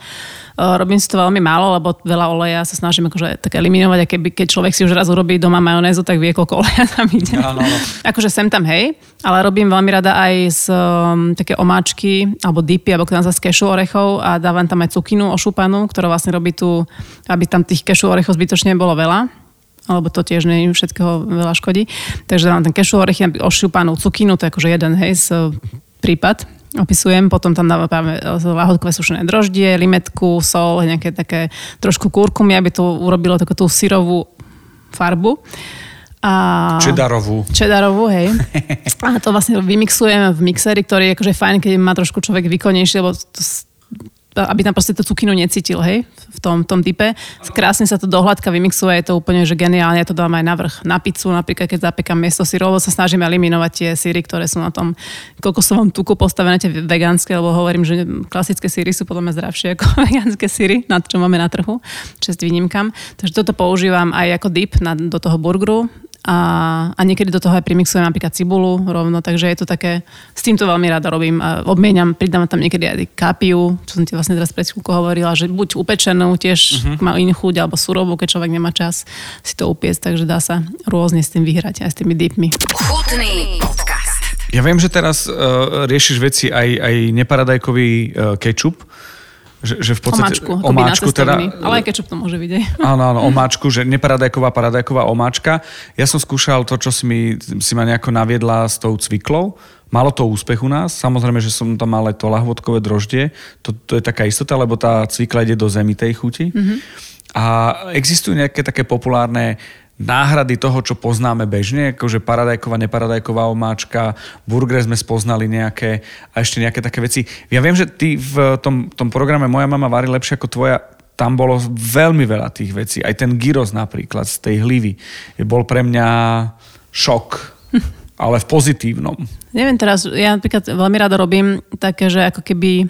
Uh, robím si to veľmi málo, lebo veľa oleja sa snažím akože tak eliminovať a keby, keď človek si už raz urobí doma majonézu, tak vie, koľko <laughs> oleja tam ide.
Áno, áno.
Akože sem tam, hej, ale robím veľmi rada aj z um, také omáčky, alebo dipy, alebo to z kešu orechov a dávam tam aj cukinu ošúpanú, ktorá vlastne robí tu, aby tam tých kešu orechov zbytočne bolo veľa alebo to tiež nie všetkého veľa škodí. Takže dávam ten kešu orechy, ošúpanú cukinu, to je akože jeden, hej, z prípad opisujem, potom tam dávame lahodkové sušené droždie, limetku, sol, nejaké také trošku kurkumy, aby to urobilo takú tú syrovú farbu. A...
Čedarovú.
Čedarovú, hej. A to vlastne vymixujem v mixeri, ktorý je akože fajn, keď má trošku človek výkonnejšie, lebo to, aby tam proste tú cukinu necítil, hej, v tom, v tom type. Krásne sa to dohľadka vymixuje, je to úplne že geniálne, ja to dávam aj na vrch, na pizzu, napríklad keď zapekám miesto syrovo, sa snažím eliminovať tie syry, ktoré sú na tom kokosovom tuku postavené, tie vegánske, lebo hovorím, že klasické syry sú podľa mňa zdravšie ako <laughs> vegánske syry, na čo máme na trhu, čest výnimkám. Takže toto používam aj ako dip na, do toho burgeru a, a niekedy do toho aj primixujem napríklad cibulu rovno, takže je to také, s týmto veľmi rada robím. A obmieniam, pridávam tam niekedy aj kapiu, čo som ti vlastne teraz pred chvíľkou hovorila, že buď upečenú, tiež uh-huh. má inú chuť, alebo surovú, keď človek nemá čas si to upiecť, takže dá sa rôzne s tým vyhrať, aj s tými dipmi.
Chutný podcast.
Ja viem, že teraz uh, riešiš veci aj, aj neparadajkový uh, kečup, že, že v podstate...
Omáčku, omáčku teda, ale aj kečup to môže byť aj. <laughs>
Áno, áno, omáčku, že neparadajková, paradajková omáčka. Ja som skúšal to, čo si, mi, si ma nejako naviedla s tou cviklou. Malo to úspech u nás. Samozrejme, že som tam mal aj to lahvodkové droždie. To, to je taká istota, lebo tá cvikla ide do zemi tej chuti. Mm-hmm. A existujú nejaké také populárne náhrady toho, čo poznáme bežne, akože paradajková, neparadajková omáčka, burger sme spoznali nejaké a ešte nejaké také veci. Ja viem, že ty v tom, tom programe Moja mama varí lepšie ako tvoja, tam bolo veľmi veľa tých vecí. Aj ten gyros napríklad z tej hlivy bol pre mňa šok, <laughs> ale v pozitívnom.
Neviem teraz, ja napríklad veľmi rada robím také, že ako keby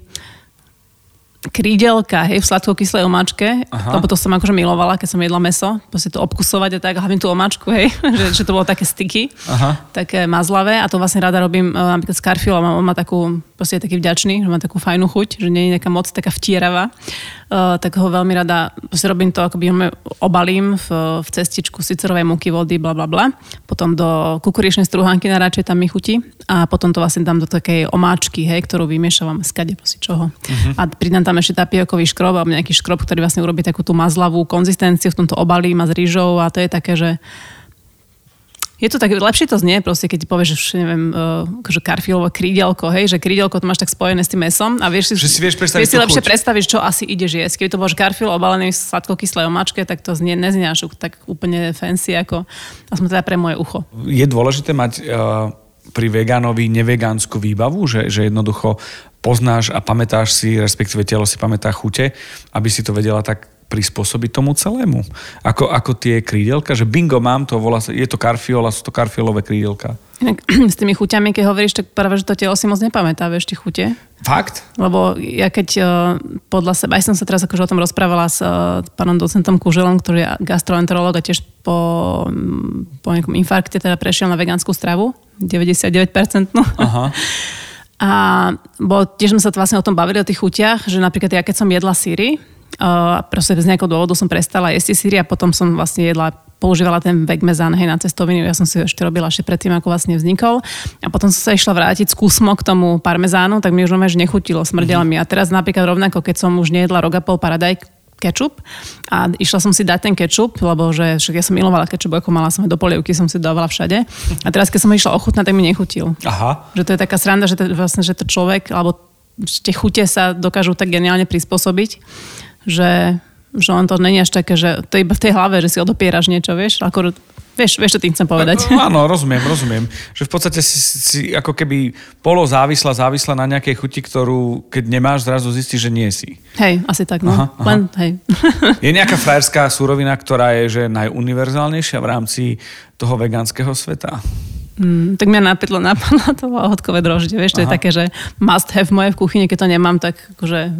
krídelka, hej, v sladko-kyslej omáčke, Aha. lebo to som akože milovala, keď som jedla meso, proste to obkusovať a tak, hlavne tú omáčku, hej, <laughs> že, že to bolo také styky, Aha. také mazlavé a to vlastne rada robím uh, napríklad s karfiolom, on má takú, proste je taký vďačný, že má takú fajnú chuť, že nie je nejaká moc taká vtieravá, uh, tak ho veľmi rada, proste robím to, akoby ho obalím v, v cestičku sicerovej múky, vody, bla bla bla, potom do kukuričnej strúhanky na radšej tam mi chutí a potom to vlastne dám do takej omáčky, hej, ktorú vymiešavam skade, proste čoho. Uh-huh. A pridám tam ešte tapiokový škrob alebo nejaký škrob, ktorý vlastne urobí takú tú mazlavú konzistenciu, v tomto obalí má s rýžou a to je také, že je to tak, lepšie to znie, proste, keď povieš, že neviem, uh, že karfilovo krídelko, hej, že krídelko to máš tak spojené s tým mesom a vieš si,
že si, vieš predstaviť
vieš si lepšie predstaviť, čo asi ideš jesť. Keby to bol karfil obalený v sladkokyslej omáčke, tak to znie, neznie až tak úplne fancy, ako aspoň teda pre moje ucho.
Je dôležité mať uh, pri vegánovi nevegánsku výbavu, že, že jednoducho poznáš a pamätáš si, respektíve telo si pamätá chute, aby si to vedela tak prispôsobiť tomu celému. Ako, ako tie krídelka, že bingo mám to, volá sa, je to karfiol a sú to karfiolové krídelka.
Inak <clears throat> s tými chuťami, keď hovoríš, tak práve, že to telo si moc nepamätá, vieš, tie chute.
Fakt?
Lebo ja keď uh, podľa seba, aj som sa teraz akože o tom rozprávala s uh, pánom docentom Kuželom, ktorý je gastroenterolog a tiež po, po nejakom infarkte teda prešiel na vegánsku stravu, 99%. Aha. A bo, tiež sme sa vlastne o tom bavili, o tých chutiach, že napríklad ja keď som jedla síry, uh, proste z nejakého dôvodu som prestala jesť síry a potom som vlastne jedla používala ten vegmezán hej, na cestoviny, ja som si ho ešte robila ešte predtým, ako vlastne vznikol. A potom som sa išla vrátiť s kúsmo k tomu parmezánu, tak mi už že nechutilo, smrdelo mm-hmm. mi. A teraz napríklad rovnako, keď som už nejedla rogapol paradajk, kečup a išla som si dať ten kečup, lebo že však ja som milovala kečup, ako mala som do polievky, som si dávala všade. A teraz, keď som išla ochutnať, tak mi nechutil. Aha. Že to je taká sranda, že to, vlastne, že to človek, alebo tie chute sa dokážu tak geniálne prispôsobiť, že že on to není až také, že to je iba v tej hlave, že si odopieraš niečo, vieš, ako Vieš, vieš, čo tým chcem povedať.
No, áno, rozumiem, rozumiem. Že v podstate si, si ako keby polo závisla, závisla na nejakej chuti, ktorú keď nemáš, zrazu zistíš, že nie si.
Hej, asi tak, no. Aha, aha. Len, hej.
Je nejaká frajerská súrovina, ktorá je že najuniverzálnejšia v rámci toho vegánskeho sveta?
Mm, tak mňa napadlo, napadlo <laughs> to hodkové droždie, vieš, to Aha. je také, že must have moje v kuchyni, keď to nemám, tak akože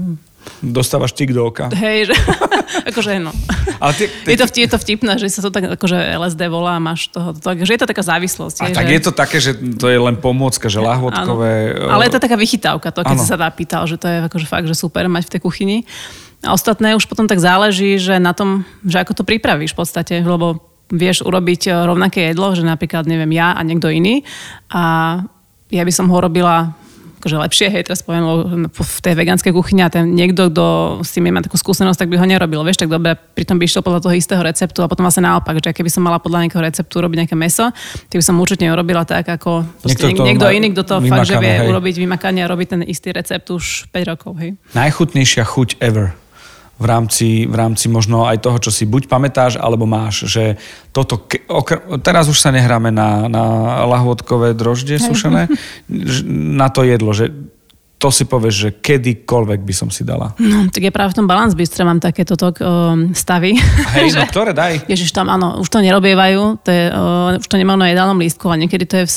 Dostávaš tik do oka.
Hej, že, <laughs> akože no.
Ale ty, ty,
Je to, je to vtipné, že sa to tak akože LSD volá máš toho, to, že je to taká závislosť.
a
hej,
tak
že...
je to také, že to je len pomôcka, že lahvodkové...
Áno. Ale je to taká vychytávka, to keď
Áno.
si sa dá pýtal, že to je akože fakt, že super mať v tej kuchyni. A ostatné už potom tak záleží, že na tom, že ako to pripravíš v podstate, lebo vieš urobiť e, rovnaké jedlo, že napríklad, neviem, ja a niekto iný a ja by som ho robila akože lepšie, hej, teraz poviem v tej vegánskej kuchyni a ten niekto, kto s tým nemá takú skúsenosť, tak by ho nerobil, vieš, tak dobre, pritom by išiel podľa toho istého receptu a potom vlastne naopak, že keby som mala podľa nejakého receptu robiť nejaké meso, tak by som určite neurobila tak, ako
Niekto, kto
niekto
má
iný, kto to fakt, že vie
hej.
urobiť vymakanie a robiť ten istý recept už 5 rokov, hej.
Najchutnejšia chuť ever v rámci, v rámci možno aj toho, čo si buď pamätáš, alebo máš, že toto, ke- okr- teraz už sa nehráme na, na lahvodkové droždie sušené, <laughs> na to jedlo, že to si povieš, že kedykoľvek by som si dala.
No, tak je práve v tom balance bystre mám takéto um, stavy.
Hej, <laughs> no
že-
ktoré daj?
Ježiš, tam áno, už to nerobievajú, to je, uh, už to nemá na jedálnom lístku, ale niekedy to je v,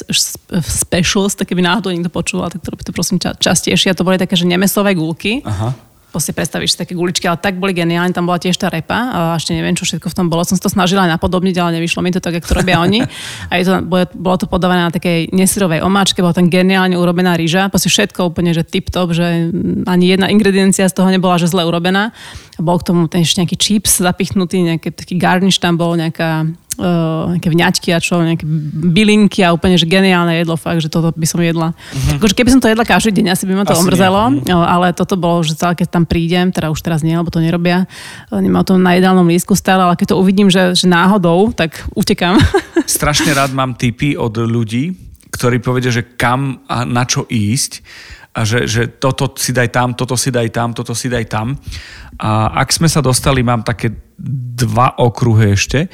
v, specials, tak keby náhodou niekto počúval, tak to robíte prosím ča, častejšie. A to boli také, že nemesové gulky.
Aha.
Proste predstavíš si také guličky, ale tak boli geniálne, tam bola tiež tá repa a ešte neviem, čo všetko v tom bolo. Som to snažila aj napodobniť, ale nevyšlo mi to tak, ako to robia oni. <laughs> A je to, bolo, to podávané na takej nesirovej omáčke, bola tam geniálne urobená rýža, proste všetko úplne, že tip-top, že ani jedna ingrediencia z toho nebola, že zle urobená. A bol k tomu ten ešte nejaký chips zapichnutý, nejaký taký garniš tam bol, nejaká uh, nejaké vňaťky a čo, nejaké bylinky a úplne, že geniálne jedlo, fakt, že toto by som jedla. Uh-huh. Akože keby som to jedla každý deň, asi by ma to
Asi
omrzelo,
nie.
no, ale toto bolo, že celé, keď tam prídem, teda už teraz nie, lebo to nerobia, e, nemá to na jedálnom lístku stále, ale keď to uvidím, že, že náhodou, tak utekám. <laughs>
Strašne rád mám tipy od ľudí, ktorí povedia, že kam a na čo ísť a že, že toto si daj tam, toto si daj tam, toto si daj tam. A ak sme sa dostali, mám také dva okruhy ešte,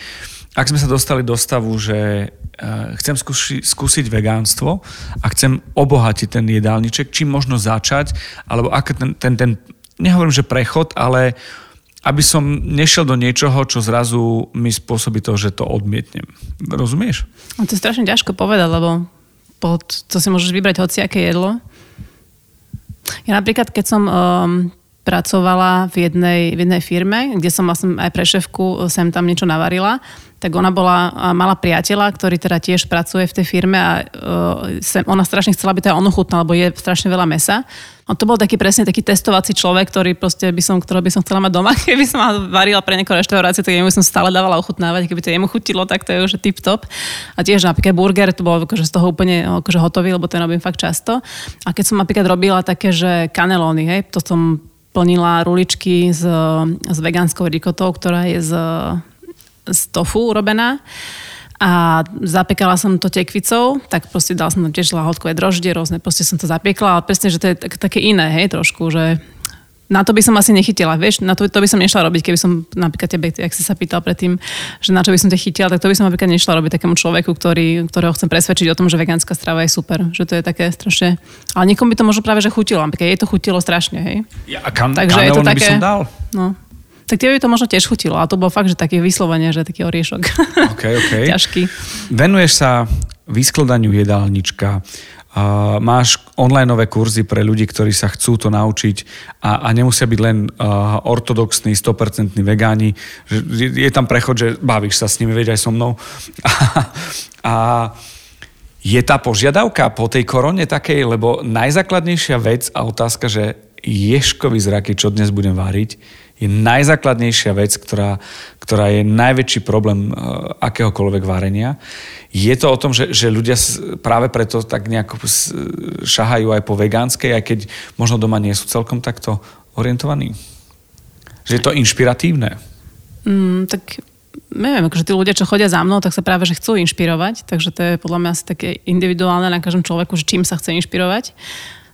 ak sme sa dostali do stavu, že uh, chcem skúši, skúsiť vegánstvo a chcem obohatiť ten jedálniček, čím možno začať, alebo ak ten, ten, ten nehovorím, že prechod, ale aby som nešiel do niečoho, čo zrazu mi spôsobí to, že to odmietnem. Rozumieš?
No to je strašne ťažko povedať, lebo pod, to si môžeš vybrať hociaké jedlo. Ja napríklad, keď som um, pracovala v jednej, v jednej firme, kde som vlastne aj pre šéfku sem tam niečo navarila, tak ona bola, a mala priateľa, ktorý teda tiež pracuje v tej firme a uh, sem, ona strašne chcela, aby to aj ono chutnalo, lebo je strašne veľa mesa. A to bol taký presne taký testovací človek, ktorý proste by som, ktorého by som chcela mať doma. <laughs> Keby som varila pre nejakú reštauráciu, tak by som stále dávala ochutnávať. Keby to jemu chutilo, tak to je už tip top. A tiež napríklad burger, to bolo akože z toho úplne akože hotový, lebo ten robím fakt často. A keď som napríklad robila také, že kanelóny, hej, to som plnila ruličky s, s vegánskou rikotou, ktorá je z, z tofu urobená. A zapekala som to tekvicou, tak proste dala som tam tiež lahodkové droždie rôzne, proste som to zapiekla, ale presne, že to je tak, také iné, hej, trošku, že na to by som asi nechytila, vieš, na to, to by som nešla robiť, keby som napríklad tebe, ak si sa pýtal predtým, že na čo by som ťa chytila, tak to by som napríklad nešla robiť takému človeku, ktorý, ktorého chcem presvedčiť o tom, že vegánska strava je super, že to je také strašne, ale niekomu by to možno práve, že chutilo, napríklad jej to chutilo strašne, hej.
Ja, a kan-
Takže je to
kanelóny by
také-
som dal.
No. Tak tebe by to možno tiež chutilo, a to bolo fakt, že také vyslovene, že taký oriešok.
OK, OK. <laughs>
Ťažký.
Venuješ sa vyskladaniu jedálnička, Máš onlineové kurzy pre ľudí, ktorí sa chcú to naučiť a, a nemusia byť len uh, ortodoxní, 100% vegáni. Je, je tam prechod, že bavíš sa s nimi, veď aj so mnou. A, <laughs> a je tá požiadavka po tej korone takej, lebo najzákladnejšia vec a otázka, že ješkovi zraky, čo dnes budem váriť, je najzákladnejšia vec, ktorá, ktorá je najväčší problém uh, akéhokoľvek varenia. Je to o tom, že, že ľudia práve preto tak nejako šahajú aj po vegánskej, aj keď možno doma nie sú celkom takto orientovaní? Že je to inšpiratívne?
Mm, tak neviem, akože tí ľudia, čo chodia za mnou, tak sa práve že chcú inšpirovať, takže to je podľa mňa asi také individuálne na každom človeku, že čím sa chce inšpirovať.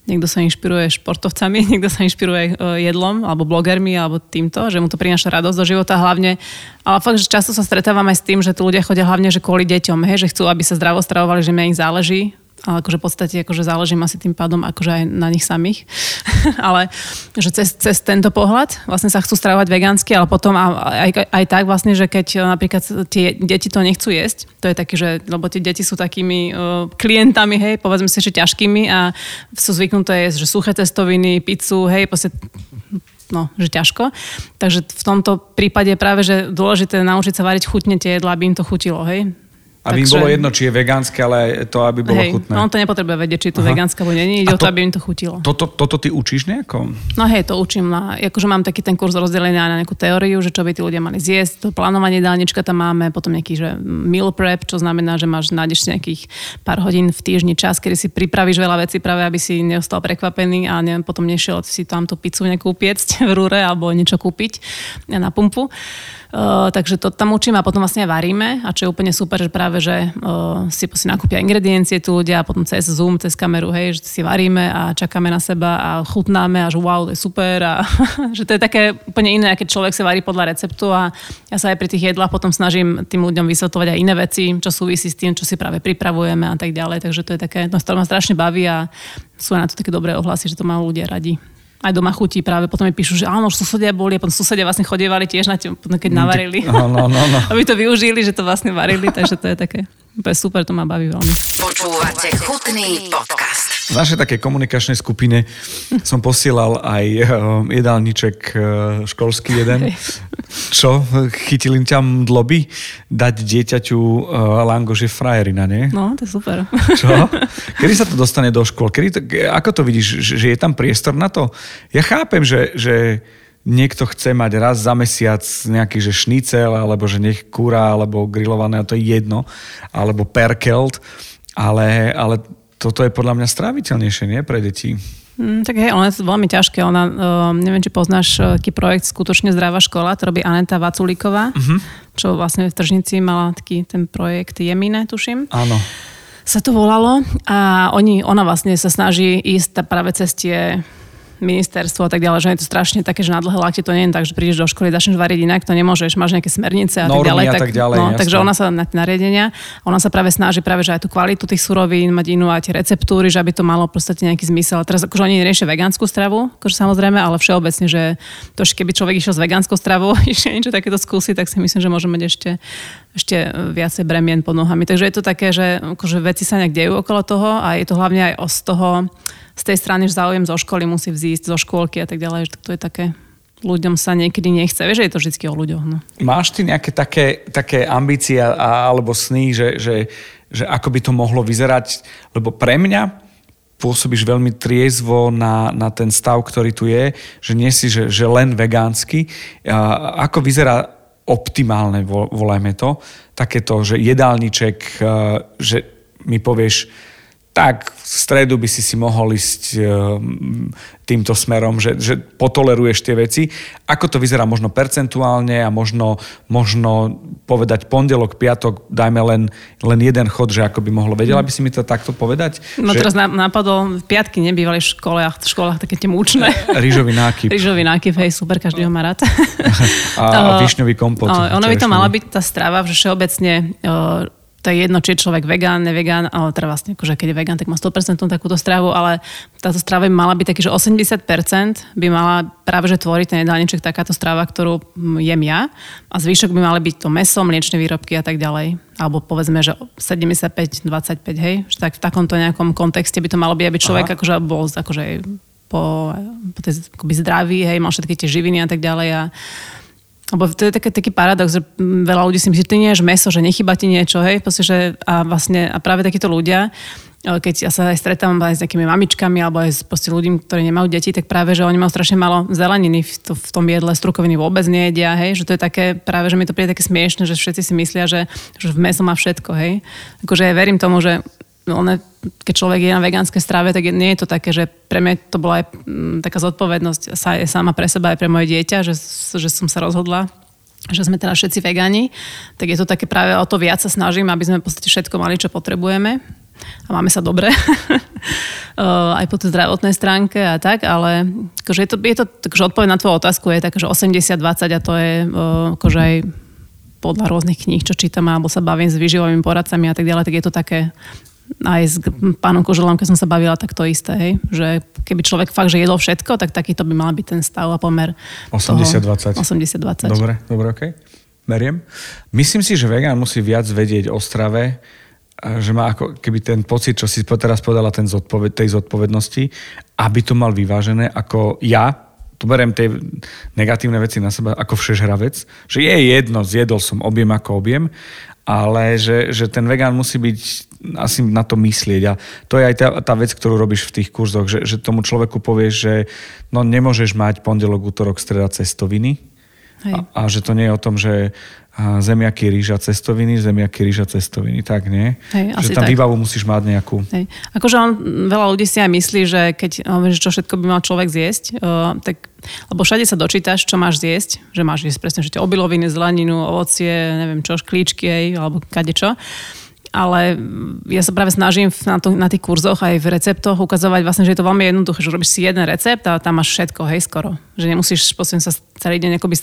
Niekto sa inšpiruje športovcami, <laughs> niekto sa inšpiruje e, jedlom, alebo blogermi, alebo týmto, že mu to prináša radosť do života hlavne. Ale fakt, že často sa stretávam aj s tým, že tí ľudia chodia hlavne, že kvôli deťom, hej, že chcú, aby sa zdravo stravovali, že ich záleží. Ale akože v podstate akože záležím asi tým pádom akože aj na nich samých. <laughs> ale že cez, cez tento pohľad vlastne sa chcú stravovať vegánsky, ale potom a- aj, aj tak vlastne, že keď e, napríklad tie deti to nechcú jesť, to je taký, že, lebo tie deti sú takými uh, klientami, hej, povedzme si, že ťažkými a sú zvyknuté jesť, že suché cestoviny, pizzu, hej, proste no, že ťažko. Takže v tomto prípade práve, že dôležité naučiť sa variť chutne tie jedla, aby im to chutilo, hej.
Aby Takže... im bolo jedno, či je vegánske, ale to, aby bolo
hej,
chutné.
No on to nepotrebuje vedieť, či je to vegánske alebo nie. Ide o to, aby im to chutilo.
Toto, toto ty učíš nejako?
No hej, to učím. Na, akože mám taký ten kurz rozdelenia na nejakú teóriu, že čo by tí ľudia mali zjesť. To plánovanie dálnička tam máme, potom nejaký že meal prep, čo znamená, že máš nájdeš nejakých pár hodín v týždni čas, kedy si pripravíš veľa vecí práve, aby si neostal prekvapený a neviem, potom nešiel si tam tú pizzu nejakú piecť v rúre alebo niečo kúpiť na pumpu. Uh, takže to tam učím a potom vlastne varíme. A čo je úplne super, že práve, že uh, si, si nakúpia ingrediencie tu ľudia a potom cez Zoom, cez kameru, hej, že si varíme a čakáme na seba a chutnáme a že wow, to je super a <laughs> že to je také úplne iné, keď človek sa varí podľa receptu a ja sa aj pri tých jedlách potom snažím tým ľuďom vysvetovať aj iné veci, čo súvisí s tým, čo si práve pripravujeme a tak ďalej, takže to je také, to ma strašne baví a sú na to také dobré ohlasy, že to majú ľudia radi aj doma chutí práve, potom mi píšu, že áno, už susedia boli, a potom susedia vlastne chodievali tiež na tým, keď mm, navarili. No, no, no, no. Aby to využili, že to vlastne varili, takže to je také, to je super, to ma baví veľmi.
Počúvate chutný podcast.
V našej takej komunikačnej skupine som posielal aj uh, jedálniček uh, školský jeden. Čo? Chytili ťa dloby? Dať dieťaťu uh, langože frajerina, nie?
No, to je super.
Čo? <laughs> Kedy sa to dostane do škôl? Kedy to, ako to vidíš? Že je tam priestor na to? Ja chápem, že, že niekto chce mať raz za mesiac nejaký že šnicel, alebo že nech kúra, alebo grillované, to je jedno, alebo perkelt, ale, ale toto je podľa mňa stráviteľnejšie, nie, pre deti?
Mm, tak hej, ono je veľmi ťažké. Ona, uh, neviem, či poznáš uh, taký projekt Skutočne zdravá škola, to robí Aneta Vaculíková, uh-huh. čo vlastne v Tržnici mala taký ten projekt Jemine, tuším.
Áno
sa to volalo a oni, ona vlastne sa snaží ísť práve cez tie ministerstvo a tak ďalej, že je to strašne také, že na dlhé lakte to nie je tak, že prídeš do školy, začneš variť inak, to nemôžeš, máš nejaké smernice a
Normy
tak ďalej.
A tak ďalej
no, takže ona sa na tie nariadenia, ona sa práve snaží práve, že aj tú kvalitu tých surovín, mať inú aj tie receptúry, že aby to malo proste nejaký zmysel. teraz akože oni neriešia vegánsku stravu, akože samozrejme, ale všeobecne, že to, že keby človek išiel s vegánskou stravou, <laughs> ešte niečo takéto skúsiť, tak si myslím, že môže mať ešte, ešte viacej bremien pod nohami. Takže je to také, že akože veci sa nejak dejú okolo toho a je to hlavne aj z toho, z tej strany, že záujem zo školy musí vzísť, zo škôlky a tak ďalej, že to je také ľuďom sa niekedy nechce. Vieš, že je to vždy o ľuďoch. No.
Máš ty nejaké také, také ambície alebo sny, že, že, že ako by to mohlo vyzerať? Lebo pre mňa pôsobíš veľmi triezvo na, na ten stav, ktorý tu je, že nie si, že, že len vegánsky. Ako vyzerá optimálne, volajme to, takéto, že jedálniček, že mi povieš, tak v stredu by si si mohol ísť eh, týmto smerom, že, že potoleruješ tie veci. Ako to vyzerá možno percentuálne a možno, možno povedať pondelok, piatok, dajme len, len jeden chod, že ako by mohlo. Vedela by si mi to takto povedať?
No
že...
teraz napadol, v piatky nebývali v školách, v školách také tie múčne. <laughs>
Rýžový nákyp.
Rýžový nákyp, hej, super, každý ho má rád. <laughs>
a, a <laughs> višňový kompot.
Ono by to mala byť tá strava, že všeobecne to je jedno, či je človek vegán, nevegán, ale teda vlastne, akože keď je vegán, tak má 100% takúto stravu, ale táto strava by mala byť taký, že 80% by mala práve že tvoriť ten jedálniček takáto strava, ktorú jem ja a zvyšok by mali byť to meso, mliečne výrobky a tak ďalej. Alebo povedzme, že 75-25, hej? Že tak v takomto nejakom kontexte by to malo byť, aby človek Aha. akože bol akože po, po tej, akoby zdravý, hej, mal všetky tie živiny a tak ďalej a lebo to je taký, taký paradox, že veľa ľudí si myslí, že ty nie ješ meso, že nechyba ti niečo, hej, proste, že a vlastne a práve takíto ľudia, e, keď ja sa aj stretávam aj s nejakými mamičkami alebo aj s proste ktorí nemajú deti, tak práve, že oni majú strašne malo zeleniny v, to, v tom jedle, strukoviny vôbec nejedia, hej, že to je také, práve, že mi to príde také smiešne, že všetci si myslia, že, že v meso má všetko, hej. Akože ja verím tomu, že one, keď človek je na vegánskej strave, tak nie je to také, že pre mňa to bola aj mm, taká zodpovednosť sa, sama pre seba aj pre moje dieťa, že, že som sa rozhodla že sme teda všetci vegáni, tak je to také práve o to viac sa snažím, aby sme v podstate všetko mali, čo potrebujeme. A máme sa dobre. <laughs> Aj po tej zdravotnej stránke a tak, ale akože je to, je to akože odpoveď na tvoju otázku je taká, že 80-20 a to je akože aj podľa rôznych kníh, čo čítam alebo sa bavím s výživovými poradcami a tak ďalej, tak je to také aj s pánom Koželom, keď som sa bavila, tak to isté, hej? že keby človek fakt, že jedol všetko, tak takýto by mal byť ten stav a pomer
80-20.
80-20.
Dobre, dobre, okej. Okay. Meriem. Myslím si, že vegán musí viac vedieť o strave, že má ako keby ten pocit, čo si teraz povedala, ten zodpoved, tej zodpovednosti, aby to mal vyvážené, ako ja to beriem tie negatívne veci na seba ako všežravec, že je jedno, zjedol som objem ako objem, ale že, že ten vegán musí byť asi na to myslieť. A to je aj tá, tá vec, ktorú robíš v tých kurzoch, že, že tomu človeku povieš, že no nemôžeš mať pondelok, útorok, streda cestoviny a, a že to nie je o tom, že zemiaky, rýža, cestoviny, zemiaky, rýža, cestoviny, tak nie? Hej, že tam tak. výbavu musíš mať nejakú.
Hej. Akože on, veľa ľudí si aj myslí, že keď že čo všetko by mal človek zjesť, uh, tak, lebo všade sa dočítaš, čo máš zjesť, že máš jesť presne že obiloviny, zeleninu, ovocie, neviem čo, šklíčky, hej, alebo kadečo. čo ale ja sa práve snažím na, to, na tých kurzoch aj v receptoch ukazovať vlastne, že je to veľmi jednoduché, že robíš si jeden recept a tam máš všetko, hej, skoro. Že nemusíš posledne sa celý deň akoby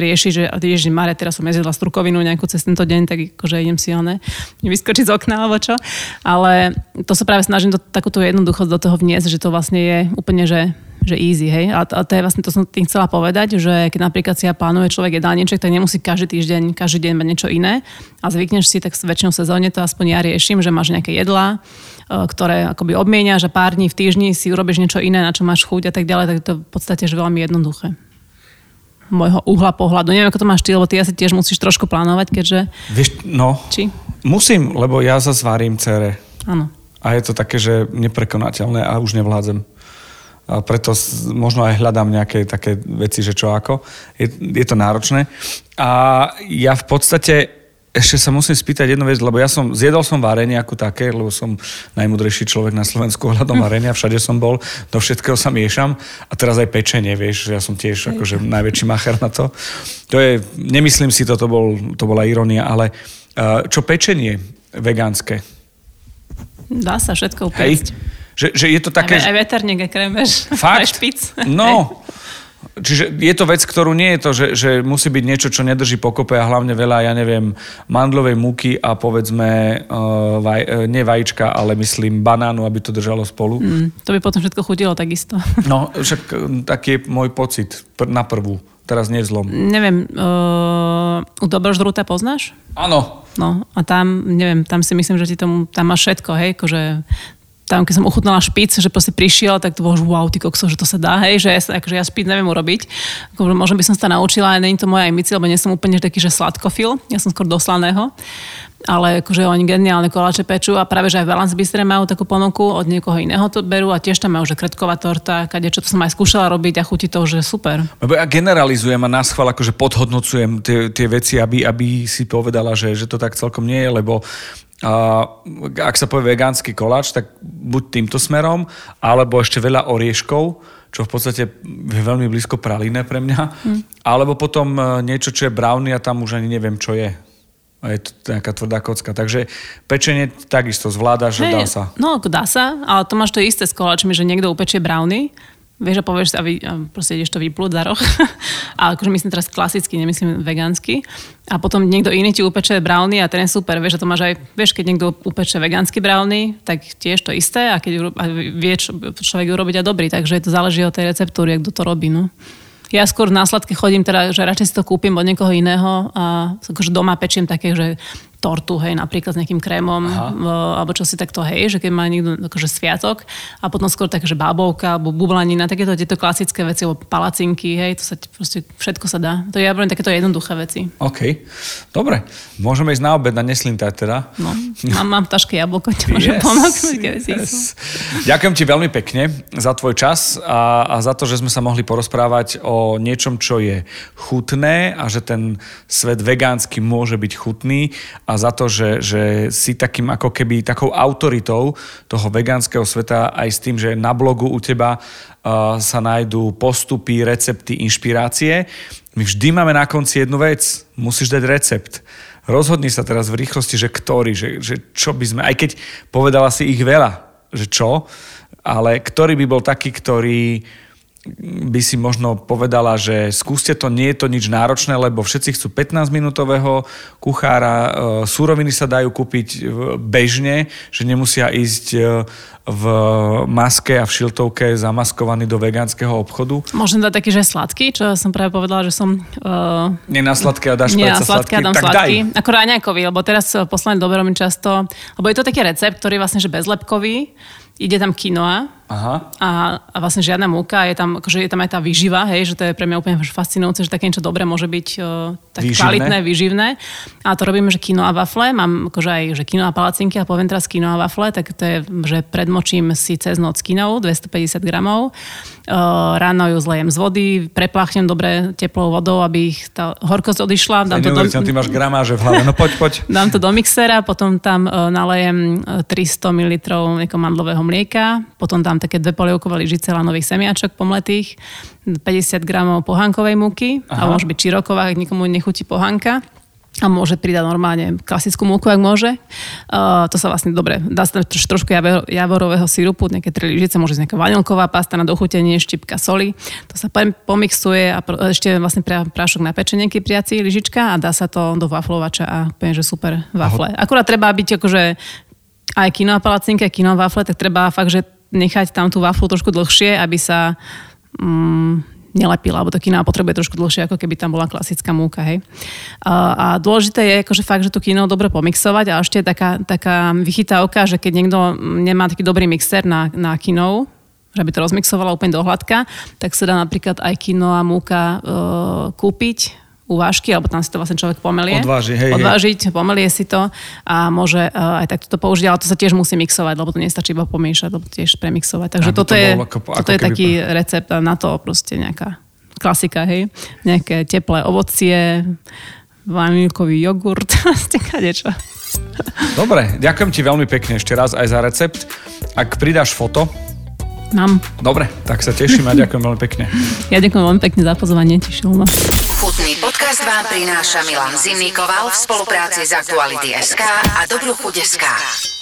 riešiť, že ježiš, Mare, teraz som jezidla strukovinu nejakú cez tento deň, tak akože idem si one vyskočiť z okna alebo čo. Ale to sa práve snažím do, takúto jednoduchosť do toho vniesť, že to vlastne je úplne, že že easy, hej. A, a to je vlastne, to som tým chcela povedať, že keď napríklad si ja plánuje človek jedálniček, tak nemusí každý týždeň, každý deň mať niečo iné a zvykneš si, tak väčšinou sezóne to aspoň ja riešim, že máš nejaké jedlá, e, ktoré akoby obmieniaš a pár dní v týždni si urobíš niečo iné, na čo máš chuť a tak ďalej, tak to v podstate že veľmi jednoduché môjho uhla pohľadu. Neviem, ako to máš ty, lebo ty asi tiež musíš trošku plánovať, keďže...
Vieš, no, Či? musím, lebo ja zase varím cere.
Áno.
A je to také, že neprekonateľné a už nevládzem a preto možno aj hľadám nejaké také veci, že čo ako. Je, je to náročné. A ja v podstate ešte sa musím spýtať jednu vec, lebo ja som, zjedol som varenie ako také, lebo som najmudrejší človek na Slovensku <laughs> ohľadom varenia, všade som bol, do všetkého sa miešam a teraz aj pečenie, vieš, ja som tiež akože najväčší macher na to. To je, nemyslím si to, to, bol, to bola ironia, ale uh, čo pečenie vegánske?
Dá sa všetko upiecť.
Že, že je to také...
Aj, aj veterník, aj kremež, Fakt? <laughs> aj špic.
No, Čiže je to vec, ktorú nie je to, že, že musí byť niečo, čo nedrží pokope a hlavne veľa, ja neviem, mandlovej múky a povedzme, uh, vaj, uh, nie vajíčka, ale myslím banánu, aby to držalo spolu. Mm,
to by potom všetko chudilo takisto. <laughs>
No, však uh, taký je môj pocit pr- na prvú. Teraz nie zlom.
Neviem, uh, u Dobroždruta poznáš?
Áno.
No a tam, neviem, tam si myslím, že ti tomu, tam máš všetko, hej, akože tam, keď som ochutnala špic, že proste prišiel, tak to bolo, že wow, ty kokso, že to sa dá, hej, že ja, akože ja špic neviem urobiť. Ako, možno by som sa naučila, ale není to moja imici, lebo nie som úplne taký, že sladkofil, ja som skôr doslaného. Ale akože oni geniálne koláče pečú a práve, že aj v Balance Bystre majú takú ponuku, od niekoho iného to berú a tiež tam majú, že kredková torta, kade, čo to som aj skúšala robiť a chutí to, že super.
Lebo ja generalizujem a nás chval, akože podhodnocujem tie, tie veci, aby, aby si povedala, že, že to tak celkom nie je, lebo ak sa povie vegánsky koláč, tak buď týmto smerom, alebo ešte veľa orieškov, čo v podstate je veľmi blízko praline pre mňa, mm. alebo potom e, niečo, čo je brownie a tam už ani neviem, čo je. A je to nejaká tvrdá kocka. Takže pečenie takisto zvláda, že hey, dá sa.
No, dá sa, ale to máš to isté s koláčmi, že niekto upečie brownie vieš a povieš a, vy, a proste ideš to vyplúť za roh. <laughs> a akože myslím teraz klasicky, nemyslím vegánsky. A potom niekto iný ti upeče brownie a ten je super. Vieš, a to máš aj, vieš, keď niekto upeče vegánsky brownie, tak tiež to isté a keď a vie čo, človek urobiť a dobrý. Takže to záleží od tej receptúry, kto to robí. No. Ja skôr v následke chodím, teda, že radšej si to kúpim od niekoho iného a akože doma pečiem také, že tortu, hej, napríklad s nejakým krémom, Aha. alebo čo si takto, hej, že keď má niekto akože sviatok a potom skôr také, že bábovka, alebo bublanina, takéto tieto klasické veci, alebo palacinky, hej, to sa proste všetko sa dá. To je ja takéto jednoduché veci.
OK, dobre. Môžeme ísť na obed na neslintá teda.
No, mám, mám v taške jablko, ti môžem yes, pomôcť. Yes.
Ďakujem ti veľmi pekne za tvoj čas a, a za to, že sme sa mohli porozprávať o niečom, čo je chutné a že ten svet vegánsky môže byť chutný a a za to, že, že si takým ako keby takou autoritou toho vegánskeho sveta aj s tým, že na blogu u teba uh, sa nájdú postupy, recepty, inšpirácie. My vždy máme na konci jednu vec. Musíš dať recept. Rozhodni sa teraz v rýchlosti, že ktorý, že, že čo by sme, aj keď povedala si ich veľa, že čo, ale ktorý by bol taký, ktorý by si možno povedala, že skúste to, nie je to nič náročné, lebo všetci chcú 15-minútového kuchára, e, súroviny sa dajú kúpiť e, bežne, že nemusia ísť e, v maske a v šiltovke zamaskovaný do vegánskeho obchodu.
Môžem dať taký, že sladký, čo som práve povedala, že som... Uh,
nie na sladké a dáš nie na sladké.
a dám tak sladký. Daj. Ako ráňakový, lebo teraz posledné dobe robím často... Lebo je to taký recept, ktorý je vlastne že bezlepkový. Ide tam kinoa,
Aha.
A, a vlastne žiadna múka, je tam, akože je tam aj tá výživa, hej, že to je pre mňa úplne fascinujúce, že také niečo dobré môže byť uh, tak
Výživné.
kvalitné, výživné. A to robíme, že kino a wafle, mám akože aj že kino a palacinky a poviem teraz kino a wafle, tak to je, že predmočím si cez noc kinou, 250 gramov. Uh, ráno ju zlejem z vody, prepláchnem dobre teplou vodou, aby ich tá horkosť odišla.
Dám to do... Ty máš gramáže v hlave, no poď, poď. <laughs>
Dám to do mixera, potom tam uh, nalejem e, 300 ml mandlového mlieka, potom dám také dve polievkové lyžice lanových semiačok pomletých, 50 gramov pohánkovej múky, a môže byť čiroková, ak nikomu nechutí pohánka a môže pridať normálne klasickú múku, ak môže. Uh, to sa vlastne dobre, dá sa troš, trošku javor, javorového sirupu, nejaké tri lyžice, môže nejaká vanilková pasta na dochutenie, štipka soli. To sa pomixuje a pr- ešte vlastne pra, prášok na pečenie kypriaci, lyžička a dá sa to do waflovača a poviem, že super wafle. Akurát treba byť akože aj kino a palacinky, aj kino a wafle, tak treba fakt, že nechať tam tú waflu trošku dlhšie, aby sa mm, nelepila, alebo to kino potrebuje trošku dlhšie, ako keby tam bola klasická múka. Hej. A, a dôležité je akože fakt, že to kino dobre pomixovať a ešte taká, taká vychytávka, že keď niekto nemá taký dobrý mixer na, na kino, že by to rozmixovala úplne do hladka, tak sa dá napríklad aj kino a múka e, kúpiť u vášky, alebo tam si to vlastne človek pomelie.
Odváži, hej,
Odvážiť, pomelie si to a môže uh, aj takto to použiť, ale to sa tiež musí mixovať, lebo to nestačí iba pomiešať, lebo tiež premixovať. Takže toto
to
je,
bolo ako-
toto
ako
je taký recept a na to proste nejaká klasika, hej. Nejaké teplé ovocie, vanilkový jogurt, <laughs> kadečo.
Dobre, ďakujem ti veľmi pekne ešte raz aj za recept. Ak pridáš foto,
Mám.
dobre, tak sa teším a <laughs> ďakujem veľmi pekne.
Ja ďakujem veľmi pekne za pozvanie, tešilo ma.
Chutný podcast vám prináša Milan Zimnikoval v spolupráci s Aktuality.sk a Dobrú chuť.sk.